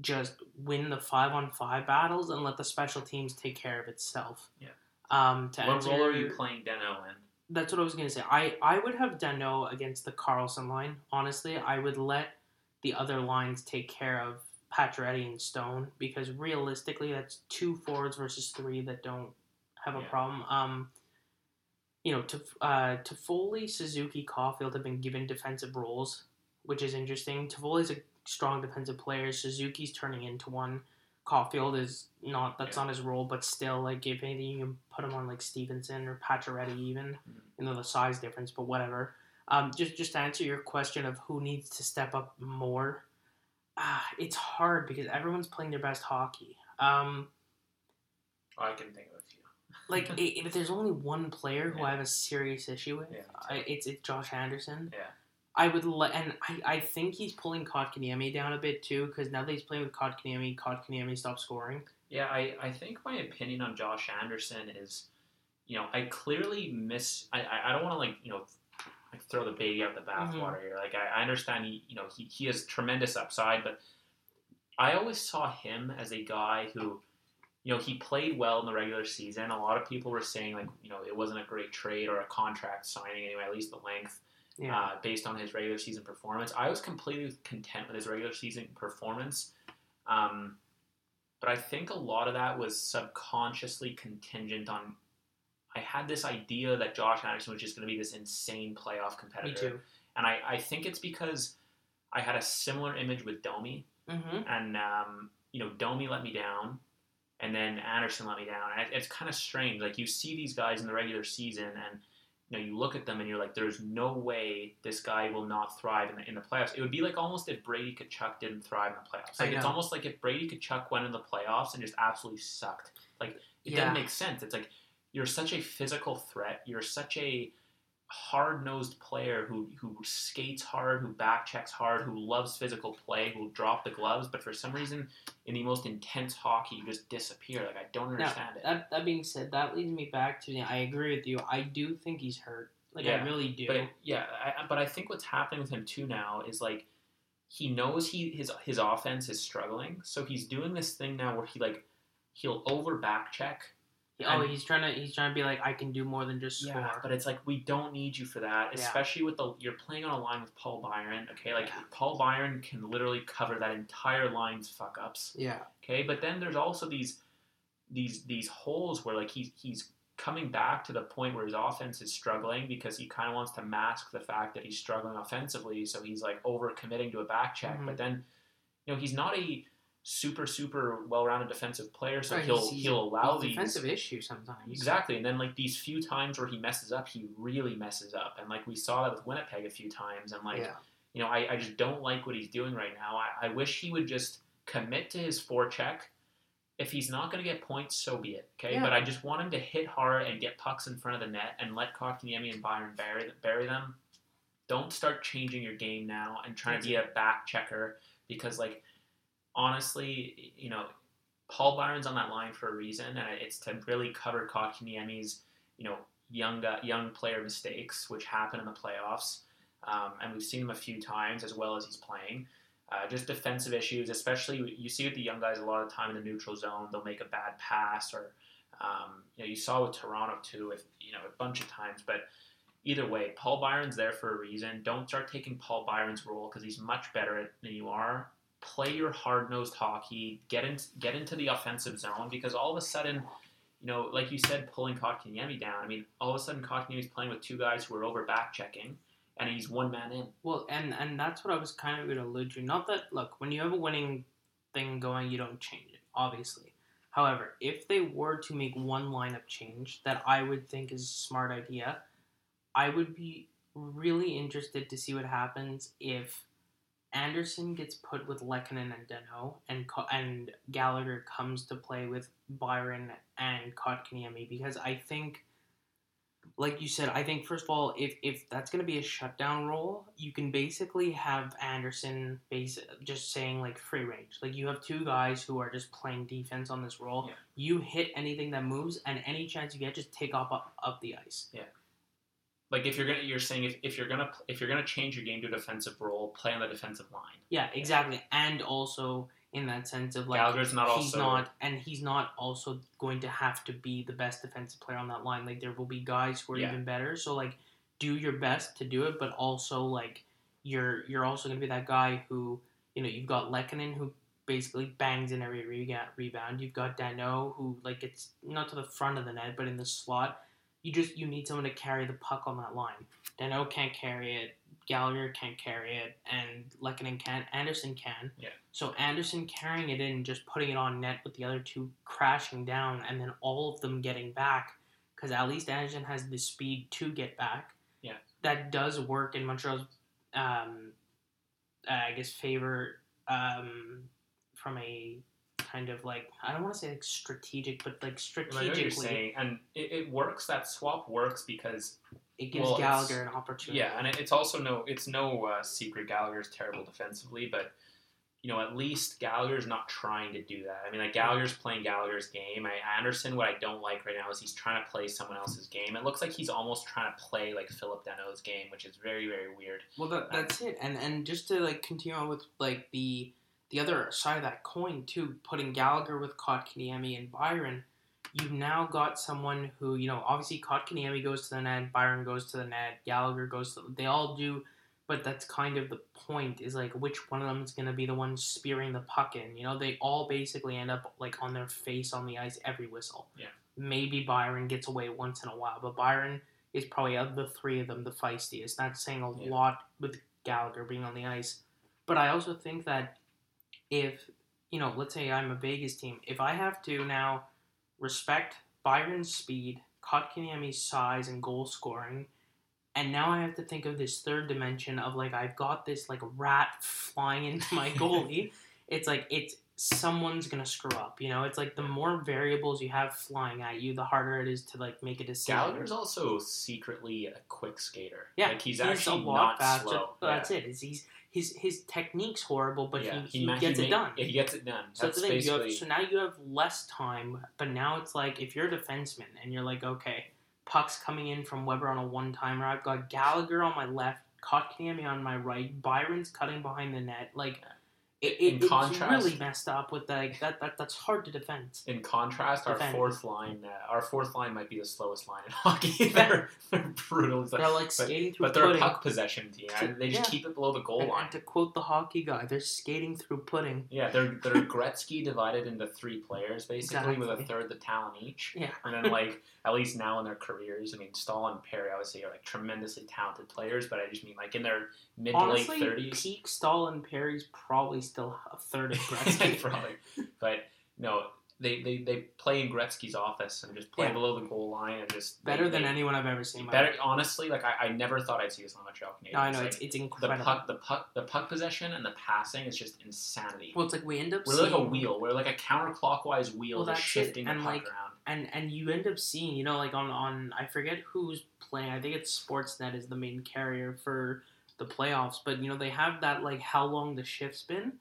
just win the five on five battles and let the special teams take care of itself. Yeah. Um, to What role are you playing Danault in? That's what I was gonna say. I I would have Danault against the Karlsson line. Honestly, I would let the other lines take care of Pacioretty and Stone because realistically, that's two forwards versus three that don't have a Yeah. problem. Um, you know, to uh, Toffoli, Suzuki, Caufield have been given defensive roles, which is interesting. Toffoli's a strong defensive player. Suzuki's turning into one. Caufield is not. That's Yeah. not his role, but still, like if anything, you can put him on like Stephenson or Pacioretty even. Mhm. You know the size difference, but whatever. Um, just just to answer your question of who needs to step up more, ah, it's hard because everyone's playing their best hockey. Um, I can think of a few. Like [LAUGHS] if there's only one player who Yeah. I have a serious issue with, Yeah, I, it's it's Josh Anderson. Yeah. I would let, and I, I think he's pulling Kotkaniemi down a bit too, because now that he's playing with Kotkaniemi, Kotkaniemi stopped scoring. Yeah, I, I think my opinion on Josh Anderson is, you know, I clearly miss. I, I, don't want to like you know, like throw the baby out the mm-hmm. bathwater here. Like I, I understand he you know he, he has tremendous upside, but I always saw him as a guy who, you know, he played well in the regular season. A lot of people were saying like you know it wasn't a great trade or a contract signing anyway, at least the length. Yeah. uh, based on his regular season performance. I was completely content with his regular season performance. Um, but I think a lot of that was subconsciously contingent on. I had this idea that Josh Anderson was just going to be this insane playoff competitor. Me too. And I, I think it's because I had a similar image with Domi. Mm-hmm. And, um, you know, Domi let me down. And then Anderson let me down. And it's kind of strange. Like, you see these guys in the regular season and you know, you look at them and you're like, there's no way this guy will not thrive in the, in the playoffs. It would be like almost if Brady Tkachuk didn't thrive in the playoffs. Like it's almost like if Brady Tkachuk went in the playoffs and just absolutely sucked. Like it Yeah. doesn't make sense. It's like you're such a physical threat. You're such a hard nosed player who who skates hard, who back checks hard, who loves physical play, who will drop the gloves. But for some reason, in the most intense hockey, you just disappear. Like I don't Now, understand it. that, that being said, that leads me back to I agree with you. I do think he's hurt. Like Yeah, I really do. But yeah, I, I- but I think what's happening with him too now is like he knows he his his offense is struggling, so he's doing this thing now where he like he'll over back check. Oh, he's trying to he's trying to be like I can do more than just score. Yeah, but it's like we don't need you for that, Yeah. especially with the you're playing on a line with Paul Byron. Okay, like Yeah. Paul Byron can literally cover that entire line's fuck ups. yeah. Okay, but then there's also these these these holes where like he's he's coming back to the point where his offense is struggling because he kind of wants to mask the fact that he's struggling offensively. So he's like over committing to a back check. Mhm. But then, you know, he's not a super super well rounded defensive player, so Right, he'll he'll allow these defensive issue sometimes. Exactly, and then like these few times where he messes up, he really messes up, and like we saw that with Winnipeg a few times, and like yeah. you know, I, I just don't like what he's doing right now. I, I wish he would just commit to his forecheck. If he's not going to get points, so be it. Okay, Yeah. but I just want him to hit hard and get pucks in front of the net and let Kotkaniemi and Byron bury, bury them. Don't start changing your game now and trying to be a back checker because, like, honestly, you know, Paul Byron's on that line for a reason, and it's to really cover Kotkaniemi's, you know, young uh, young player mistakes, which happen in the playoffs. Um, and we've seen him a few times as well as he's playing. Uh, just defensive issues, especially you see with the young guys a lot of time in the neutral zone, they'll make a bad pass, or um, you know you saw with Toronto too, you know a bunch of times. But either way, Paul Byron's there for a reason. Don't start taking Paul Byron's role because he's much better than you are. Play your hard nosed hockey. Get in, get into the offensive zone because all of a sudden, you know, like you said, pulling Kotkaniemi down. I mean, all of a sudden, Kotkaniemi's playing with two guys who are over back checking, and he's one man in. Well, and and that's what I was kind of going to allude to. Not that look, when you have a winning thing going, you don't change it, obviously. However, if they were to make one lineup change that I would think is a smart idea, I would be really interested to see what happens if Anderson gets put with Lehkonen and Danault, and and Gallagher comes to play with Byron and Kotkaniemi because I think like you said, I think first of all, if if that's going to be a shutdown role, you can basically have Anderson base just saying like free range. Like you have two guys who are just playing defense on this role. Yeah. You hit anything that moves, and any chance you get, just take off up, up the ice. Like if you're gonna, you're saying if, if you're gonna if you're gonna change your game to a defensive role, play on the defensive line. Yeah, exactly. And also in that sense of like Gallagher's not he's also not, and he's not also going to have to be the best defensive player on that line. Like there will be guys who are Yeah. even better. So like, do your best to do it, but also like you're you're also going to be that guy who you know you've got Lehkonen who basically bangs in every re- rebound. You've got Danault who like gets not to the front of the net, but in the slot. You just you need someone to carry the puck on that line. Danault can't carry it. Gallagher can't carry it, and Lehkonen can. Anderson can. Yeah. So Anderson carrying it in, just putting it on net with the other two crashing down, and then all of them getting back, because at least Anderson has the speed to get back. Yeah. That does work in Montreal's, um, I guess favor, um, from a kind of like I don't want to say like strategic, but like I know strategically, what you're saying, and it, it works. That swap works because it gives Well, Gallagher an opportunity. yeah, and it, it's also no it's no uh, secret Gallagher's terrible defensively, but you know at least Gallagher's not trying to do that. I mean, like Gallagher's playing Gallagher's game. I, Anderson, what I don't like right now is he's trying to play someone else's game. It looks like he's almost trying to play like Phillip Danault's game, which is very very weird. Well, that, that's it, and and just to like continue on with like the the other side of that coin too, putting Gallagher with Kotkaniemi and Byron, you've now got someone who you know obviously Kotkaniemi goes to the net, Byron goes to the net, Gallagher goes to they all do, but that's kind of the point is like which one of them is going to be the one spearing the puck in. You know, they all basically end up like on their face on the ice every whistle. Yeah. Maybe Byron gets away once in a while, but Byron is probably of the three of them the feistiest. That's saying a Yeah. lot with Gallagher being on the ice. But I also think that if, you know, let's say I'm a Vegas team, if I have to now respect Byron's speed, Kotkaniemi's size and goal scoring, and now I have to think of this third dimension of like I've got this like rat flying into my [LAUGHS] goalie. it's like it's someone's gonna screw up. You know, it's like the more variables you have flying at you, the harder it is to like make a decision. Gallagher's also secretly a quick skater. Yeah, like he's, a actually lot not faster. slow. That's it. Is he's his his technique's horrible, but yeah, he, he, ma- gets ma- it done. Yeah, he gets it done. So That's that's the thing. You have, basically so now you have less time, but now it's like if you're a defenseman and you're like, okay, puck's coming in from Weber on a one timer. I've got Gallagher on my left, Kotkaniemi on my right, Byron's cutting behind the net. Like It, In it, it's contrast- really messed up with like that, that. That's hard to defend. In contrast, our fourth line, uh, our fourth line might be the slowest line in [LAUGHS] hockey. they're, they're brutal. They're like skating through but they're a puck possession team. They just Yeah. keep it below the goal and, line. and to quote the hockey guy, they're skating through pudding. Yeah, they're they're [LAUGHS] Gretzky divided into three players basically, with a third the talent each. Yeah. And then like at least now in their careers, I mean Staal and Perry obviously are like tremendously talented players, but I just mean like in their mid to late thirties. peak Staal and Perry's probably still a third of Gretzky. [LAUGHS] Probably. But no, they, they, they play in Gretzky's office and just play Yeah. below the goal line and just Better they- than they- anyone I've ever seen. Better life. honestly, like I, I never thought I'd see this on Montreal Canadiens. No, I know Like, it's it's the puck the puck the puck possession and the passing is just insanity. Well, it's like we end up We're like a wheel. We're like a counterclockwise wheel Well, just that's it, shifting the and, puck like, around. and and you end up seeing, you know, like on on I forget who's playing. I think it's Sportsnet is the main carrier for the playoffs, but you know they have that like how long the shift's been.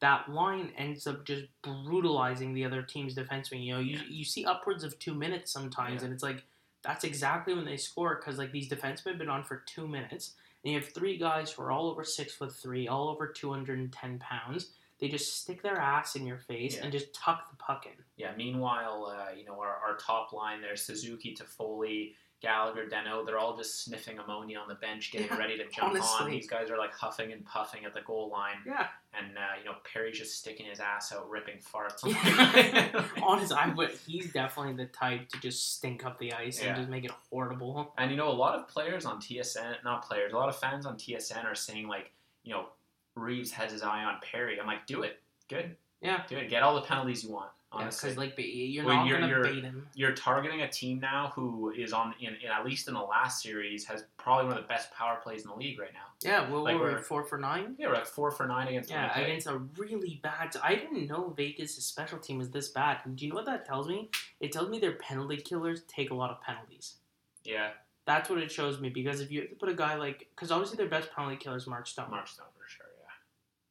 That line ends up just brutalizing the other team's defenseman. You know, you you see upwards of two minutes sometimes, Yeah. and it's like that's exactly when they score because like these defensemen have been on for two minutes, and you have three guys who are all over six foot three, all over two hundred and ten pounds. They just stick their ass in your face Yeah. and just tuck the puck in. Yeah. Meanwhile, uh, you know our, our top line there, Suzuki, Toffoli, Gallagher, Danault, they're all just sniffing ammonia on the bench, getting Yeah, ready to jump on. These guys are like huffing and puffing at the goal line, Yeah. and uh, you know Perry's just sticking his ass out, ripping farts. Honest, I would. He's definitely the type to just stink up the ice Yeah. and just make it horrible. And you know, a lot of players on TSN, not players, a lot of fans on TSN are saying like, you know, Reaves has his eye on Perry. I'm like, do it, good, Yeah, do it, get all the penalties you want. Yeah, Honestly, because like you're Well, not you're- gonna you're- bait him. you're targeting a team now who is on, in, in at least in the last series, has probably one of the best power plays in the league right now. Yeah, well, like were we we're- four for nine? Yeah, we're like four for nine against Yeah, Winnipeg. against a really bad. I didn't know Vegas' special team was this bad. And do you know what that tells me? It tells me their penalty killers take a lot of penalties. Yeah, That's what it shows me because if you have to put a guy like, because obviously their best penalty killer is Mark Stone. Mark Stone for sure.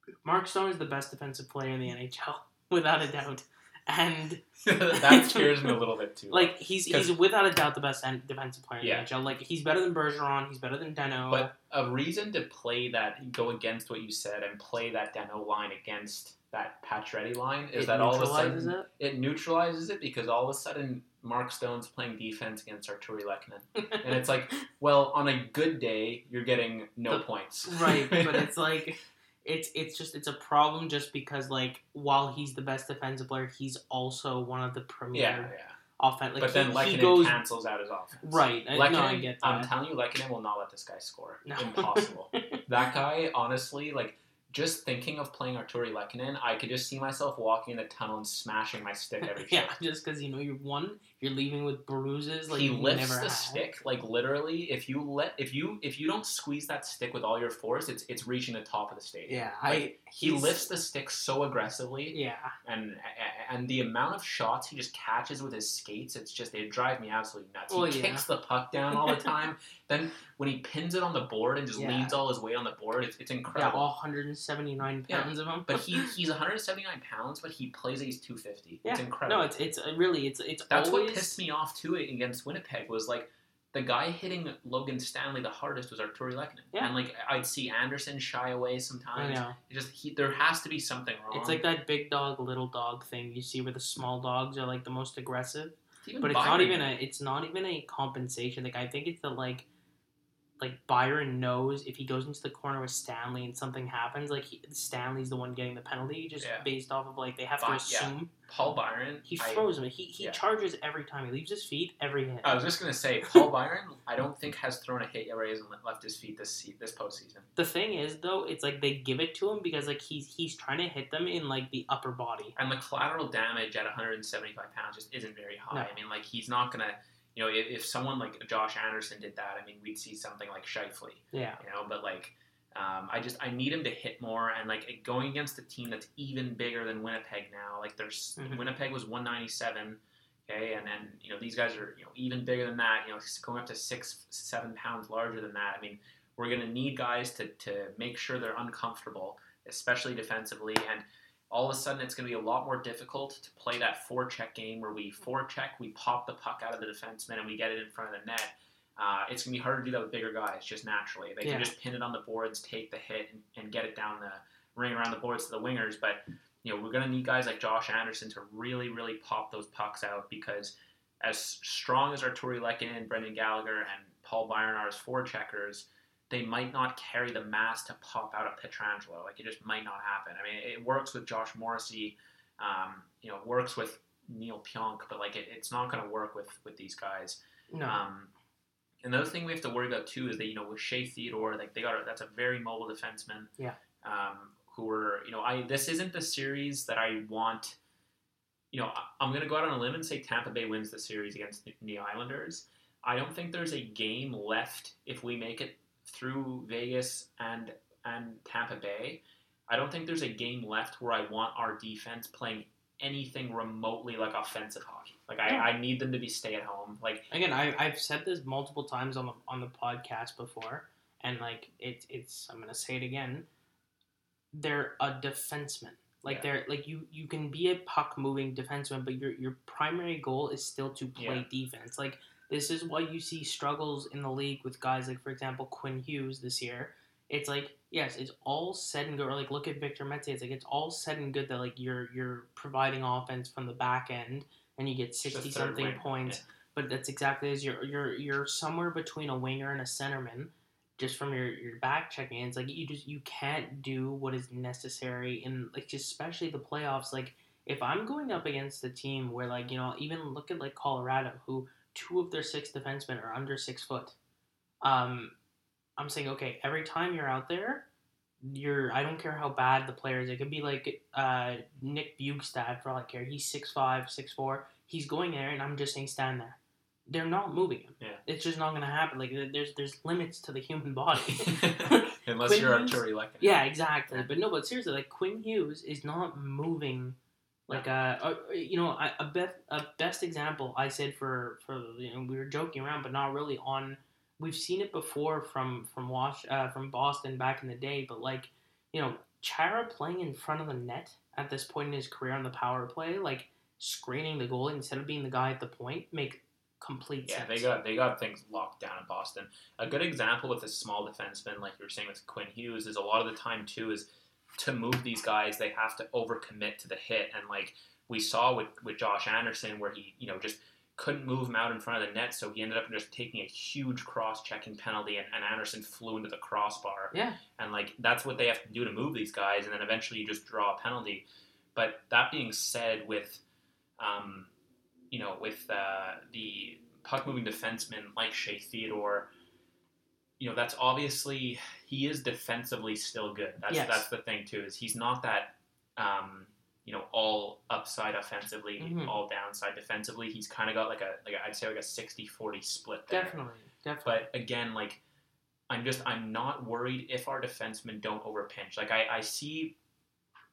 Yeah, Mark Stone is the best defensive player in the NHL, [LAUGHS] without a doubt. And [LAUGHS] that scares me a [LAUGHS] little bit too. like he's he's without a doubt the best en- defensive player in Yeah. the NHL. Like he's better than Bergeron, he's better than Danault. But a reason to play that, go against what you said, and play that Danault line against that Pacioretty line is it that all of a sudden it. it neutralizes it because all of a sudden Mark Stone's playing defense against Artturi Lehkonen, and it's like, [LAUGHS] well, on a good day you're getting no The- points, right, but it's like it's it's just it's a problem just because like while he's the best defensive player, he's also one of the premier yeah, yeah. offense. Like but then he, Lehkonen he goes cancels out his offense. right. I, Lehkonen, no, I get I'm telling you, Lehkonen will not let this guy score. No. Impossible. [LAUGHS] that guy, honestly, like just thinking of playing Artturi Lehkonen, I could just see myself walking in the tunnel and smashing my stick every [LAUGHS] yeah, shot. just because you know you're one, you're leaving with bruises. Like he lifts the had. stick like literally. If you let, if you if you don't squeeze that stick with all your force, it's it's reaching the top of the stage. Yeah, Like, I. He lifts the stick so aggressively, Yeah, and and the amount of shots he just catches with his skates, it's just it drives me absolutely nuts. Well, he yeah. kicks the puck down all the [LAUGHS] time. then when he pins it on the board and just Yeah. leans all his weight on the board, it's, it's incredible. yeah, all 179 Yeah, pounds of him. But he [LAUGHS] he's 179 pounds, but he plays like he's 250. yeah, It's incredible. No, it's it's really it's it's That's always pissed me off too It against Winnipeg was like the guy hitting Logan Stanley the hardest was Artturi Lehkonen. Yeah. And like I'd see Anderson shy away I sometimes. know. It just he, there has to be something wrong. It's like that big dog, little dog thing you see where the small dogs are like the most aggressive. Even But it's not even a it's not even a compensation. Like I think it's the like like Byron knows if he goes into the corner with Stanley and something happens, like he, Stanley's the one getting the penalty, just Yeah. based off of like they have Bi- to yeah. assume Paul Byron. he I- throws him. He he yeah. charges every time. He leaves his feet every hit. I was just gonna say Paul Byron. I don't think has thrown a hit yet where he hasn't left his feet this this postseason. the thing is though, it's like they give it to him because like he's he's trying to hit them in like the upper body. And the collateral damage at 175 pounds just isn't very high. No. I mean, like he's not gonna. You know, if, if someone like Josh Anderson did that, I mean, we'd see something like Scheifele. Yeah. you know but like um, i just i need him to hit more and like going against a team that's even bigger than winnipeg now like there's Mhm. winnipeg was 197 okay and then you know these guys are you know even bigger than that you know going up to six seven pounds larger than that i mean we're going to need guys to, to make sure they're uncomfortable especially defensively and all of a sudden it's going to be a lot more difficult to play that four check game where we four check we pop the puck out of the defenseman and we get it in front of the net uh, it's gonna be harder to do that with bigger guys, just naturally. They Yeah. can just pin it on the boards, take the hit, and, and get it down the ring around the boards to the wingers, but you know we're going to need guys like Josh Anderson to really, really pop those pucks out because as strong as Artturi Lehkonen, Brendan Gallagher, and Paul Byron are as four forecheckers, they might not carry the mass to pop out a Pietrangelo. Like it just might not happen. I mean, it works with Josh Morrissey, um, you know, works with Neal Pionk, but like it, it's not going to work with with these guys. No. Um, another thing we have to worry about too is that you know with Shea Theodore, like they got that's a very mobile defenseman. Yeah. Um, who are you know I this isn't the series that I want. You know I'm going to go out on a limb and say Tampa Bay wins the series against the Islanders. I don't think there's a game left if we make it through Vegas and and Tampa Bay. I don't think there's a game left where I want our defense playing anything remotely like offensive hockey. Like I, Yeah. I need them to be stay at home. Like Again, I, I've said this multiple times on the on the podcast before, and like it's it's I'm gonna say it again. They're a defenseman. Like Yeah. they're like you you can be a puck moving defenseman, but your your primary goal is still to play defense. Like this is why you see struggles in the league with guys like, for example, Quinn Hughes this year. It's like yes, it's all said and good. Or like look at Victor Mete. It's like it's all said and good that like you're you're providing offense from the back end and you get sixty something winger, points. But that's exactly as you're you're you're somewhere between a winger and a centerman, just from your your back checking. It's like you just you can't do what is necessary in like especially the playoffs. Like if I'm going up against a team where like you know even look at like Colorado, who two of their six defensemen are under six foot. Um, I'm saying okay, every time you're out there, you're I don't care how bad the player is. It could be like uh, Nick Bjugstad for all I care. He's six five, six four. He's going there, and I'm just saying stand there. They're not moving him. Yeah. It's just not going to happen. Like there's there's limits to the human body. [LAUGHS] [LAUGHS] unless Quinn you're Hughes- Artturi Lehkonen. yeah, exactly. But no, but seriously, like Quinn Hughes is not moving. Like a, a you know a, a best a best example I said for for you know we were joking around but not really on we've seen it before from from Wash uh, from Boston back in the day but like you know Chara playing in front of the net at this point in his career on the power play like screening the goalie instead of being the guy at the point make complete Yeah, sense. they got they got things locked down in Boston. A good example with a small defenseman, like you were saying with Quinn Hughes, is a lot of the time too is to move these guys, they have to overcommit to the hit, and like we saw with with Josh Anderson, where he you know just couldn't move him out in front of the net, so he ended up just taking a huge cross-checking penalty, and, and Anderson flew into the crossbar. Yeah. and like that's what they have to do to move these guys, and then eventually you just draw a penalty. But that being said, with um, you know, with uh, the puck moving defenseman like Shea Theodore, you know, that's obviously he is defensively still good. That's Yes. that's the thing too is he's not that um, you know all upside offensively, Mhm. all downside defensively. He's kind of got like a like a, I'd say like a 60-40 split there. definitely definitely But again, like I'm just I'm not worried if our defensemen don't overpinch. Like I, I see,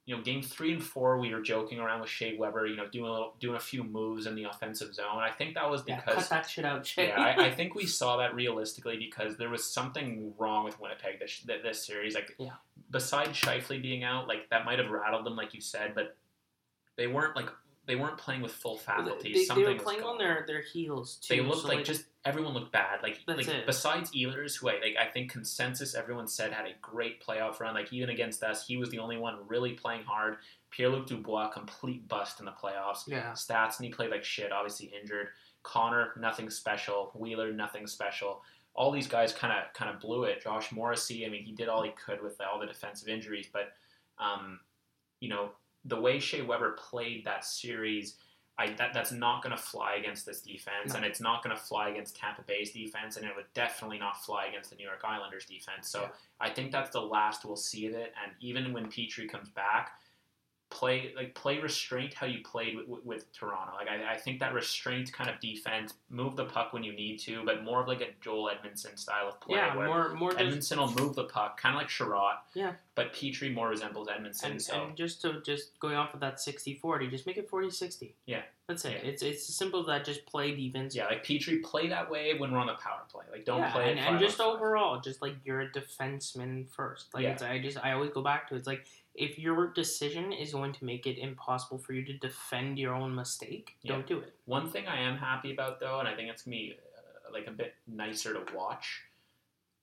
you know, game three and four we were joking around with Shea Weber, you know, doing a little, doing a few moves in the offensive zone. I think that was yeah because cut that shit out yeah, I, I think we [LAUGHS] saw that realistically because there was something wrong with Winnipeg this this, this series. Like, Yeah. besides Scheifele being out, like that might have rattled them, like you said, but they weren't like they weren't playing with full faculties. they, they something were playing on their, their heels too. they looked so, like just everyone looked bad. Like That's like it. besides Ehlers, who I like, I think consensus everyone said had a great playoff run. Like even against us, he was the only one really playing hard. Pierre Luc Dubois complete bust in the playoffs. yeah. Stats and he played like shit. Obviously injured. Connor nothing special. Wheeler nothing special. All these guys kind of kind of blew it. Josh Morrissey, I mean, he did all he could with all the defensive injuries, but um, you know the way Shea Weber played that series. I, that, that's not going to fly against this defense, No. and it's not going to fly against Tampa Bay's defense, and it would definitely not fly against the New York Islanders defense. So Yeah. I think that's the last we'll see of it. And even when Petry comes back, play like play restraint how you played with, with, with Toronto. Like I, I think that restraint kind of defense, move the puck when you need to, but more of like a Joel Edmundson style of play. Yeah, where more more just Edmondson will move the puck, kind of like Chiarot. Yeah. But Petry more resembles Edmundson. and, so and just to just going off of that 60-40, just make it 40-60. Yeah. That's it. Yeah. It's it's as simple as that. Just play defense. yeah, like Petry, play that way when we're on the power play. Like don't Yeah, play and, and just overall, just like you're a defenseman first. Like Yeah. it's, I just I always go back to it. it's like if your decision is going to make it impossible for you to defend your own mistake, Yeah. don't do it. One thing I am happy about though, and I think it's be uh, like a bit nicer to watch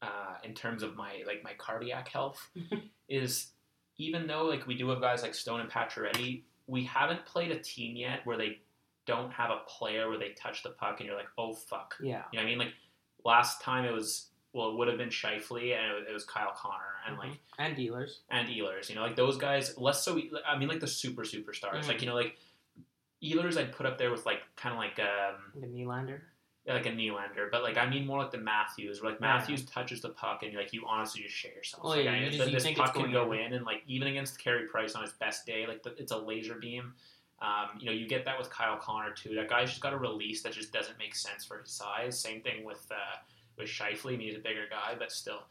uh, in terms of my like my cardiac health, [LAUGHS] is even though like we do have guys like Stone and Pacioretty, we haven't played a team yet where they don't have a player where they touch the puck and you're like, oh fuck. Yeah. You know what I mean? Like last time it was well, it would have been Scheifele and it was, Kyle Connor and like Mhm. and dealers. and Ehlers. You know, like those guys. Less so. I mean, like the super superstars. Mhm. Like you know, like Ehlers, I'd put up there with like kind of like um The Nylander. Like a Nylander, but like I mean more like the Matthews, where like Yeah. Matthews touches the puck and you're like you honestly just shit yourself. Oh, like, yeah, you just- this puck can go in. in, and like even against Carey Price on his best day, like the, it's a laser beam. Um, you know, you get that with Kyle Connor too. That guy's just got a release that just doesn't make sense for his size. Same thing with uh, with Scheifele. I mean, he's a bigger guy, but still.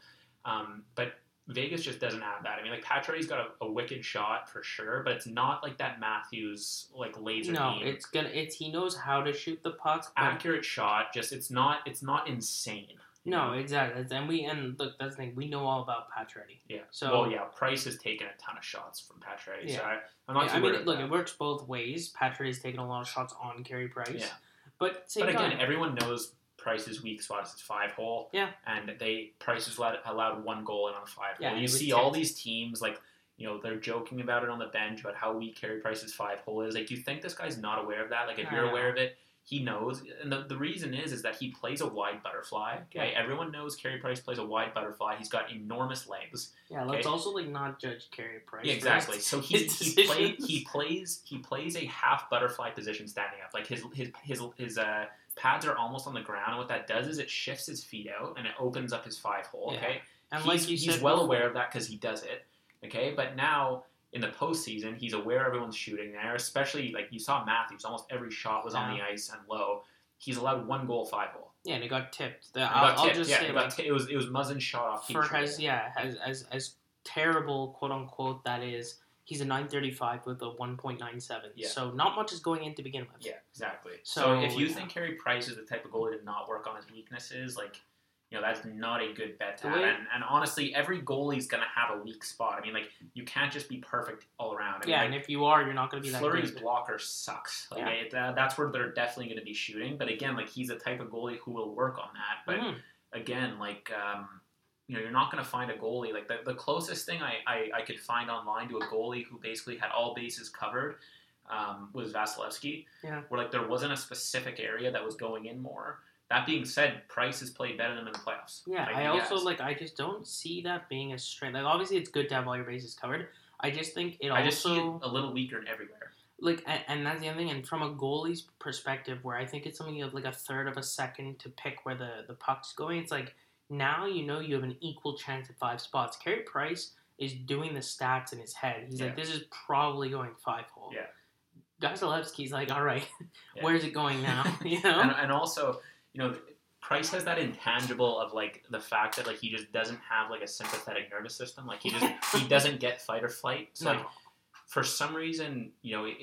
Um, but Vegas just doesn't have that. I mean, like Patrick's got a, a wicked shot for sure, but it's not like that Matthews like laser No, beam it's gonna. It's he knows how to shoot the puck. Accurate shot. Just it's not it's not insane. no, know? exactly. And we and look, that's the thing. We know all about Pacioretty. Yeah. So- well, yeah, Price has taken a ton of shots from Pacioretty. So Yeah. I, I'm not Yeah, I mean, look, about it works both ways. Pacioretty's taken a lot of shots on Carey Price. Yeah. But same But again, time, everyone knows Price's weak spot is his five hole. Yeah. And they Price has allowed, allowed one goal in on a five Yeah, hole. You see all these teams like you know they're joking about it on the bench about how weak Carey Price's five hole is. Like, you think this guy's not aware of that? Like, if you're aware of it, he knows. And the, the reason is is that he plays a wide butterfly. Okay, Yeah. everyone knows Carey Price plays a wide butterfly. He's got enormous legs. yeah, let's okay. also like not judge Carey Price. Yeah, exactly. So he he, play, he plays he plays a half butterfly position standing up. Like his his his his uh, pads are almost on the ground, and what that does is it shifts his feet out and it opens up his five hole. Yeah. Okay, and he's, like you he's said, well aware of that because he does it. Okay, but now in the postseason, he's aware everyone's shooting there. Especially like you saw Matthews, almost every shot was on the ice and low. He's allowed one goal, five hole. Yeah, and it got tipped. The, It I'll, got I'll just yeah, say it, like, ti- it was it was Muzzin shot off. for as yeah as as as terrible quote unquote that is. He's a 935 with a 1.97. Yeah. So not much is going in to begin with. Yeah, exactly. So, So, if you yeah. think Carey Price is the type of goalie to not work on his weaknesses, like you know, that's not a good bet to have. And, and honestly, every goalie's gonna have a weak spot. I mean, like you can't just be perfect all around. I mean, Yeah, like, and if you are, you're not going to be that Fleury's good. blocker sucks. Like Yeah. it, uh, that's where they're definitely going to be shooting. But again, like he's the type of goalie who will work on that. But Mhm. again, like um, you know, you're not going to find a goalie like the, the closest thing I, I I could find online to a goalie who basically had all bases covered um, was Vasilevskiy. Yeah. Where like there wasn't a specific area that was going in more. That being said, Price has played better than him in the playoffs. Yeah, Like, I also like. I just don't see that being a strength. Like, obviously, it's good to have all your bases covered. I just think it I just see also it a little weaker in everywhere. like, and, and that's the other thing. And from a goalie's perspective, where I think it's something you have like a third of a second to pick where the the puck's going. It's like now you know you have an equal chance at five spots. Carey Price is doing the stats in his head. He's like, this is probably going five hole. Yeah. Vasilevskiy's like, all right, [LAUGHS] Yeah. where's it going now? [LAUGHS] [LAUGHS] You know. and, and also you know price has that intangible of like the fact that like he just doesn't have like a sympathetic nervous system like he just he doesn't get fight or flight so like for some reason you know it-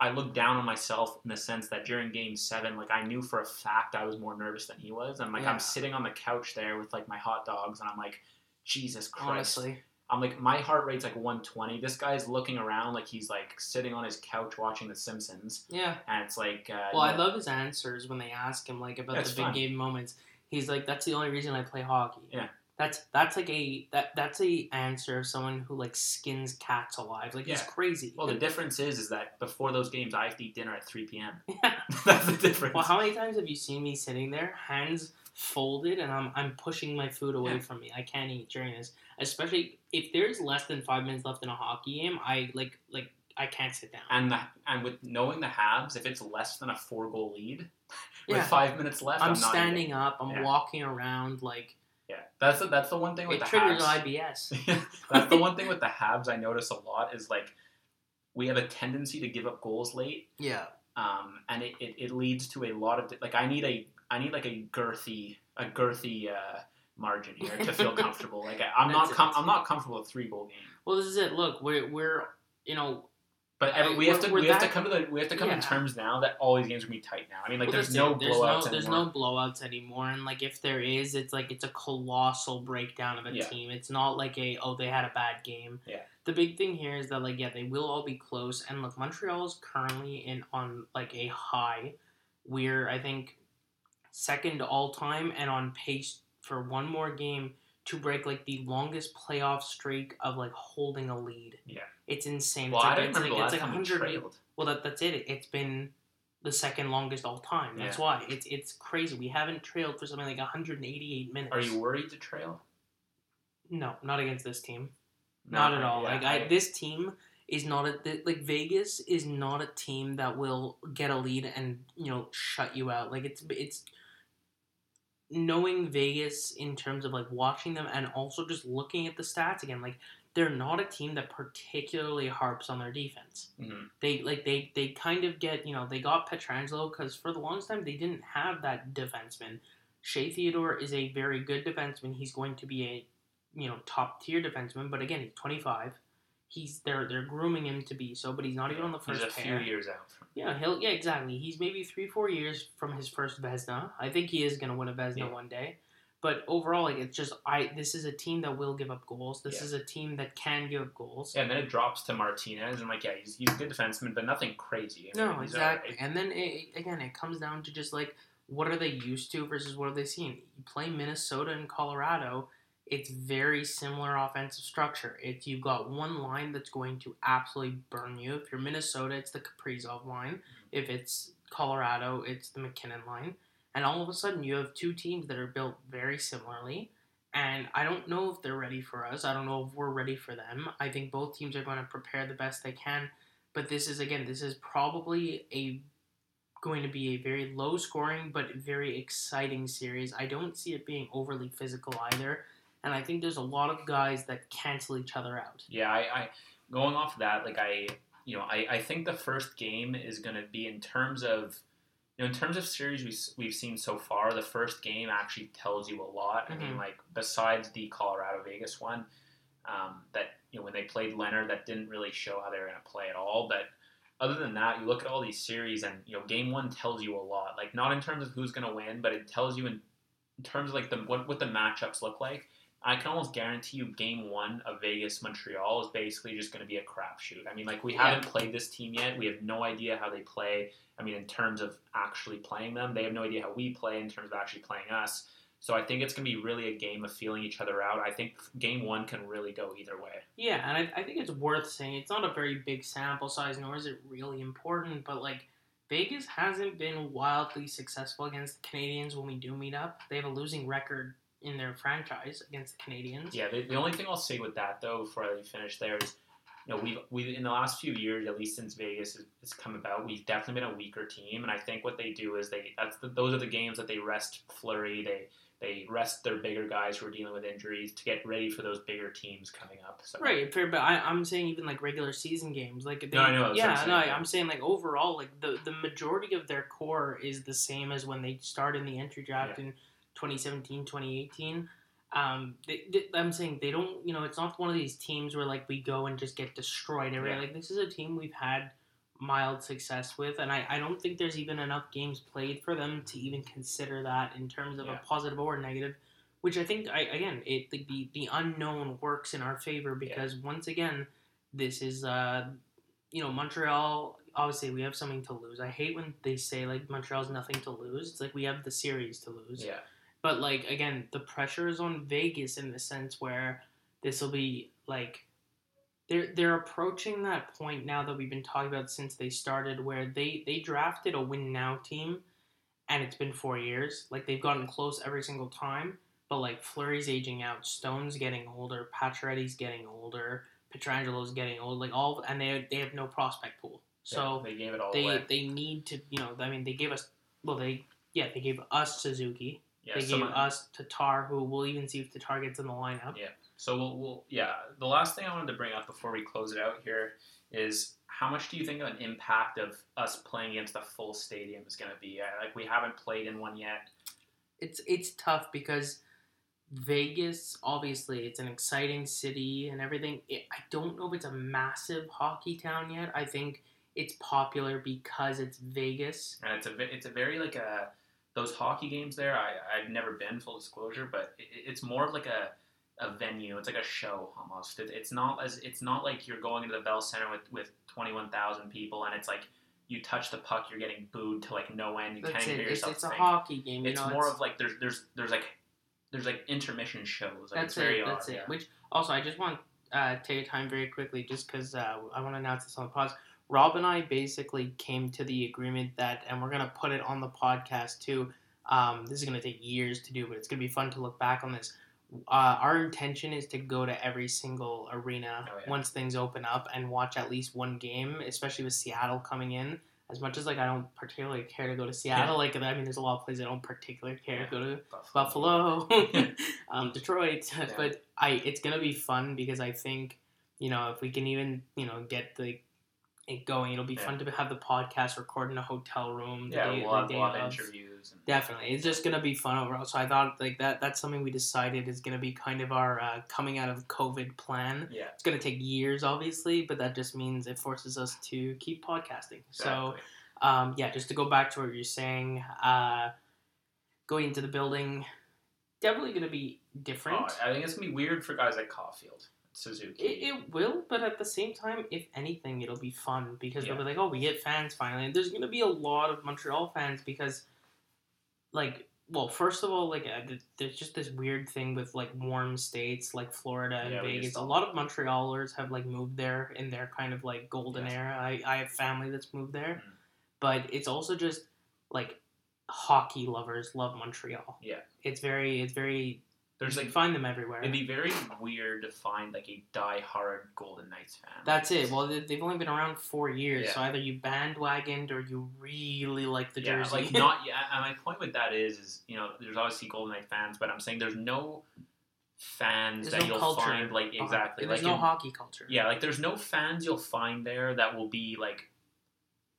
i look down on myself in the sense that during game seven like i knew for a fact i was more nervous than he was and like Yeah. i'm sitting on the couch there with like my hot dogs and i'm like jesus christ Honestly. i'm like my heart rate's like 120 this guy's looking around like he's like sitting on his couch watching the simpsons Yeah. and it's like uh, Well, I know- love his answers when they ask him like about the big fun. game moments. He's like, "That's the only reason I play hockey." Yeah. That's that's like a that that's a answer of someone who like skins cats alive. Like he's Yeah. crazy. Well, the difference is, is that before those games, I have to eat dinner at 3 p.m. [LAUGHS] [LAUGHS] That's the difference. Well, how many times have you seen me sitting there, hands folded, and I'm I'm pushing my food away Yeah. from me? I can't eat during this, especially if there's less than five minutes left in a hockey game. I like like I can't sit down. and the, and with knowing the Habs, if it's less than a four goal lead [LAUGHS] with Yeah. five minutes left, I'm, I'm not standing eating. up. I'm Yeah. walking around. Like Yeah, that's the, that's the one thing with it the triggers Habs. IBS. [LAUGHS] that's the one thing with the Habs I notice a lot is like we have a tendency to give up goals late, Yeah. um, and it, it, it leads to a lot of like I need a I need like a girthy a girthy uh, margin here to feel [LAUGHS] comfortable. Like I, I'm not com- I'm not comfortable with three goal game. Well, this is it. Look, we're we're you know But every, we have to we're we have to come to the we have to come yeah. in terms now that all these games are gonna be tight now. I mean, like well, there's no there's blowouts no there's anymore. no blowouts anymore, and like if there is, it's like it's a colossal breakdown of a Yeah. team. It's not like a oh they had a bad game. Yeah. The big thing here is that like yeah they will all be close, and look Montreal is currently in on like a high. We're I think second all time and on pace for one more game to break like the longest playoff streak of like holding a lead. Yeah. It's insane. Well, it's I like, don't it's remember like, it's like time we 100 trailed. Well, that, that's it. It's been the second longest all time. That's Yeah. why it's it's crazy. We haven't trailed for something like 188 minutes. Are you worried to trail? No, not against this team. Not at all. Yeah, like I, this team is not a like Vegas is not a team that will get a lead and you know shut you out. Like it's it's knowing Vegas in terms of like watching them and also just looking at the stats again. Like they're not a team that particularly harps on their defense. Mhm. They like they they kind of get you know they got Pietrangelo because for the longest time they didn't have that defenseman. Shea Theodore is a very good defenseman. He's going to be a you know top tier defenseman, but again he's 25. He's they're they're grooming him to be so, but he's not even on the first. He's a pair. few years out. Yeah, he'll yeah exactly. He's maybe three four years from his first Vezina. I think he is gonna win a Vezina Yeah. one day. But overall, like it's just I. This is a team that will give up goals. This Yeah. is a team that can give up goals. yeah, and then it drops to Martinez, and like, yeah, he's, he's a good defenseman, but nothing crazy. I mean, No, exactly. alright. And then it, again, it comes down to just like what are they used to versus what are they seeing. You play Minnesota and Colorado. It's very similar offensive structure. It's you've got one line that's going to absolutely burn you. If you're Minnesota, it's the Kaprizov line. Mm-hmm. If it's Colorado, it's the MacKinnon line. And all of a sudden, you have two teams that are built very similarly. And I don't know if they're ready for us. I don't know if we're ready for them. I think both teams are going to prepare the best they can. But this is again, this is probably a going to be a very low scoring but very exciting series. I don't see it being overly physical either. And I think there's a lot of guys that cancel each other out. Yeah, I, I going off of that, like I, you know, I, I think the first game is going to be in terms of, you know, in terms of series we we've seen so far, the first game actually tells you a lot. I mean, Mhm. like besides the Colorado Vegas one, um, that you know when they played Leonard, that didn't really show how they were going to play at all. But other than that, you look at all these series, and you know, game one tells you a lot. Like not in terms of who's going to win, but it tells you in, in terms of like the what, what the matchups look like. I can almost guarantee you game one of Vegas Montreal is basically just going to be a crapshoot. I mean, like, we Yeah. haven't played this team yet. We have no idea how they play. I mean, in terms of actually playing them, they have no idea how we play in terms of actually playing us. So I think it's going to be really a game of feeling each other out. I think game one can really go either way. Yeah, and I, I think it's worth saying it's not a very big sample size, nor is it really important, but like Vegas hasn't been wildly successful against the Canadiens when we do meet up. They have a losing record in their franchise against the Canadiens. Yeah, the, the only thing I'll say with that though, before I finish there, is you know we've we in the last few years, at least since Vegas has, has come about, we've definitely been a weaker team, and I think what they do is they that's the, those are the games that they rest Fleury, they they rest their bigger guys who are dealing with injuries to get ready for those bigger teams coming up. So Right, fair, but I, I'm saying even like regular season games, like they, No, I know, yeah, I'm saying, no, yeah. I'm saying like overall, like the the majority of their core is the same as when they start in the entry draft in 2017, 2018. Um, they, they, I'm saying they don't, you know, it's not one of these teams where like we go and just get destroyed every. Yeah. Like this is a team we've had mild success with, and I, I don't think there's even enough games played for them to even consider that in terms of Yeah. a positive or negative. Which I think, I again, it the the, the unknown works in our favor because once again, this is uh, you know, Montreal. Obviously, we have something to lose. I hate when they say like Montreal's nothing to lose. It's like we have the series to lose. yeah, But like again, the pressure is on Vegas in the sense where this will be like they're they're approaching that point now that we've been talking about since they started, where they they drafted a win now team, and it's been four years. Like they've gotten close every single time, but like Fleury's aging out, Stone's getting older, Pacioretty's getting older, Pietrangelo's getting old, like all, and they they have no prospect pool. So yeah, they gave it all they away. they need to you know I mean they gave us well they yeah they gave us Suzuki Yeah, they gave someone- us Tatar who we'll even see if Tatar gets in the lineup Yeah. So we'll, we'll yeah. The last thing I wanted to bring up before we close it out here is how much do you think an impact of us playing against a full stadium is going to be? Uh, Like we haven't played in one yet. it's it's tough because Vegas obviously it's an exciting city and everything it, I don't know if it's a massive hockey town yet I think it's popular because it's Vegas and it's a it's a very like a those hockey games there. I I've never been full disclosure, but it, it's more of like a a venue. It's like a show almost. It, it's not as it's not like you're going into the Bell Center with with twenty one thousand people and it's like you touch the puck, you're getting booed to like no end. You that's can't it hear it's, yourself it's a hockey game you It's know more of like there's there's there's like there's like intermission shows. Like, That's it's very it. That's odd, it. yeah. Which also, I just want uh, to take a time very quickly, just because uh, I want to announce this on the pause. Rob and I basically came to the agreement that, and we're gonna put it on the podcast too. Um, this is gonna take years to do, but it's gonna be fun to look back on this. Uh, our intention is to go to every single arena Oh, yeah. once things open up and watch at least one game, especially with Seattle coming in. As much as like I don't particularly care to go to Seattle, like I mean, there's a lot of places I don't particularly care Yeah. to go to. Buffalo. Buffalo, [LAUGHS] um, Detroit. Yeah. But I, it's gonna be fun because I think, you know, if we can even, you know, get the it going, it'll be Yeah. fun to have the podcast record in a hotel room. Yeah, day, we'll have, we'll have interviews. And, Definitely, it's just gonna be fun overall. So I thought like that. That's something we decided is gonna be kind of our uh, coming out of COVID plan. Yeah, It's gonna take years, obviously, but that just means it forces us to keep podcasting. So um, yeah, just to go back to what you're saying, uh, going into the building, definitely going to be different. Oh, I think it's gonna be weird for guys like Caufield, Suzuki. it, it will, but at the same time, if anything, it'll be fun because Yeah. they'll be like, oh, we get fans finally. And there's going to be a lot of Montreal fans because, like, well, first of all, like, uh, there's just this weird thing with, like, warm states like Florida and Yeah, Vegas. A lot of Montrealers have, like, moved there in their kind of, like, golden Yeah. era. I, I have family that's moved there. Mhm. But it's also just, like, hockey lovers love Montreal. Yeah. It's very, it's very, There's you like find them everywhere. it'd be very weird to find like a die-hard Golden Knights fan. That's it. Well, they- they've only been around four years, Yeah. so either you bandwagoned or you really like the yeah, jersey. like not. Yeah, and my point with that is, is you know, there's obviously Golden Knight fans, but I'm saying there's no fans There's that no you'll culture find like exactly There's like no in- hockey culture. Yeah, like there's no fans you'll find there that will be like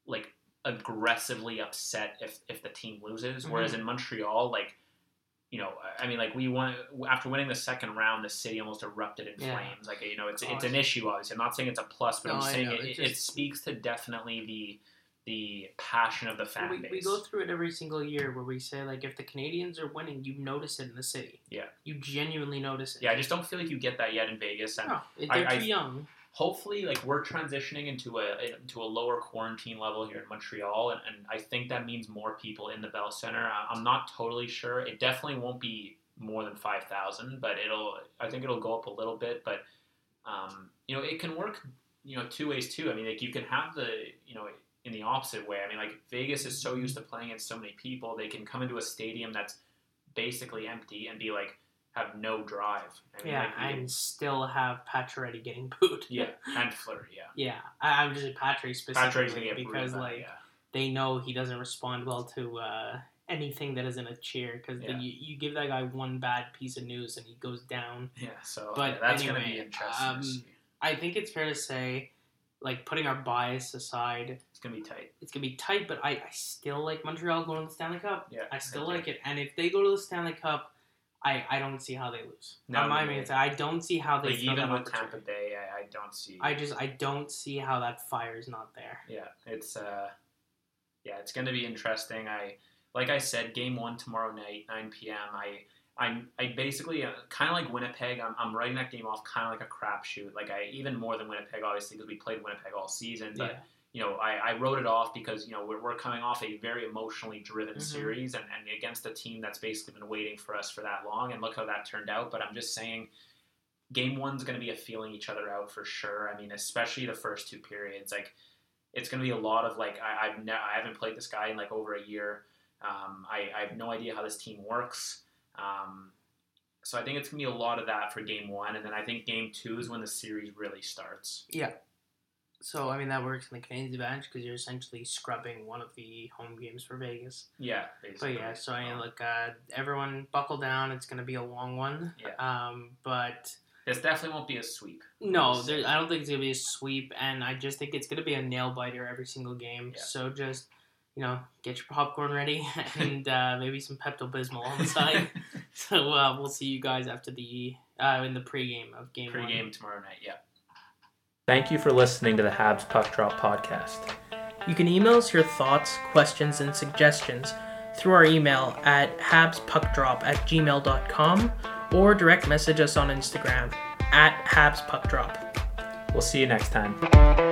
like aggressively upset if if the team loses. Whereas mm-hmm. in Montreal, like you know, I mean, like we won after winning the second round, the city almost erupted in Yeah. flames. Like you know, it's Gosh. it's an issue. Obviously, I'm not saying it's a plus, but No, I'm saying it, it it, speaks to definitely the the passion of the fan we, base. we go through it every single year where we say like if the Canadiens are winning, you notice it in the city. Yeah. You genuinely notice it. yeah, I just don't feel like you get that yet in Vegas, and No, I- they're I- too young. Hopefully like we're transitioning into a into a lower quarantine level here in Montreal and, and I think that means more people in the Bell Center. I'm not totally sure. It definitely won't be more than 5,000, but it'll I think it'll go up a little bit, but um, you know, it can work you know two ways too. I mean, like you can have the, you know, in the opposite way. I mean, like Vegas is so used to playing against so many people, they can come into a stadium that's basically empty and be like have no drive. I mean, Yeah, like, and still have Pacioretty getting booed. yeah, and Fleury, yeah. [LAUGHS] Yeah, I, I'm just Patrick specifically Patrick's gonna get because like yeah. they know he doesn't respond well to uh, anything that isn't a cheer because Yeah. you, you give that guy one bad piece of news and he goes down. Yeah, so But yeah, that's gonna be interesting. um. I think it's fair to say, like putting our bias aside, It's gonna be tight. it's gonna be tight. But I, I still like Montreal going to the Stanley Cup. Yeah, I still do. like it, and if they go to the Stanley Cup, I, I don't see how they lose. No, my main side, I don't see how they Like even with Tampa. Bay, I, I don't see. I just I don't see how that fire is not there. yeah, it's uh, yeah, it's gonna be interesting. I like I said, game one tomorrow night, nine p.m. I. I, I basically uh, kind of like Winnipeg. I'm, I'm writing that game off kind of like a crapshoot. Like I even more than Winnipeg, obviously, because we played Winnipeg all season. But yeah. You know, I, I wrote it off because, you know, we're, we're coming off a very emotionally driven Mhm. series and, and against a team that's basically been waiting for us for that long. And look how that turned out. But I'm just saying, game one's going to be a feeling each other out for sure. I mean, especially the first two periods. Like, it's going to be a lot of, like, I, I've ne- I haven't played this guy in, like, over a year. Um, I, I have no idea how this team works. Um, so I think it's going to be a lot of that for game one. And then I think game two is when the series really starts. So I mean that works in the Canadiens' advantage because you're essentially scrubbing one of the home games for Vegas. Yeah, But yeah, so I mean, Um, look, uh, everyone buckle down. It's gonna be a long one. Yeah. Um, but This definitely won't be a sweep. no, there, I don't think it's gonna be a sweep, and I just think it's gonna be a nail biter every single game. Yeah. So just you know, get your popcorn ready [LAUGHS] and uh, maybe some Pepto Bismol on the side. [LAUGHS] so uh, we'll see you guys after the uh, in the pregame of game one. Pre-game tomorrow night. Yeah. Thank you for listening to the Habs Puck Drop podcast. You can email us your thoughts, questions, and suggestions through our email at habspuckdrop at gmail.com or direct message us on Instagram at habspuckdrop. We'll see you next time.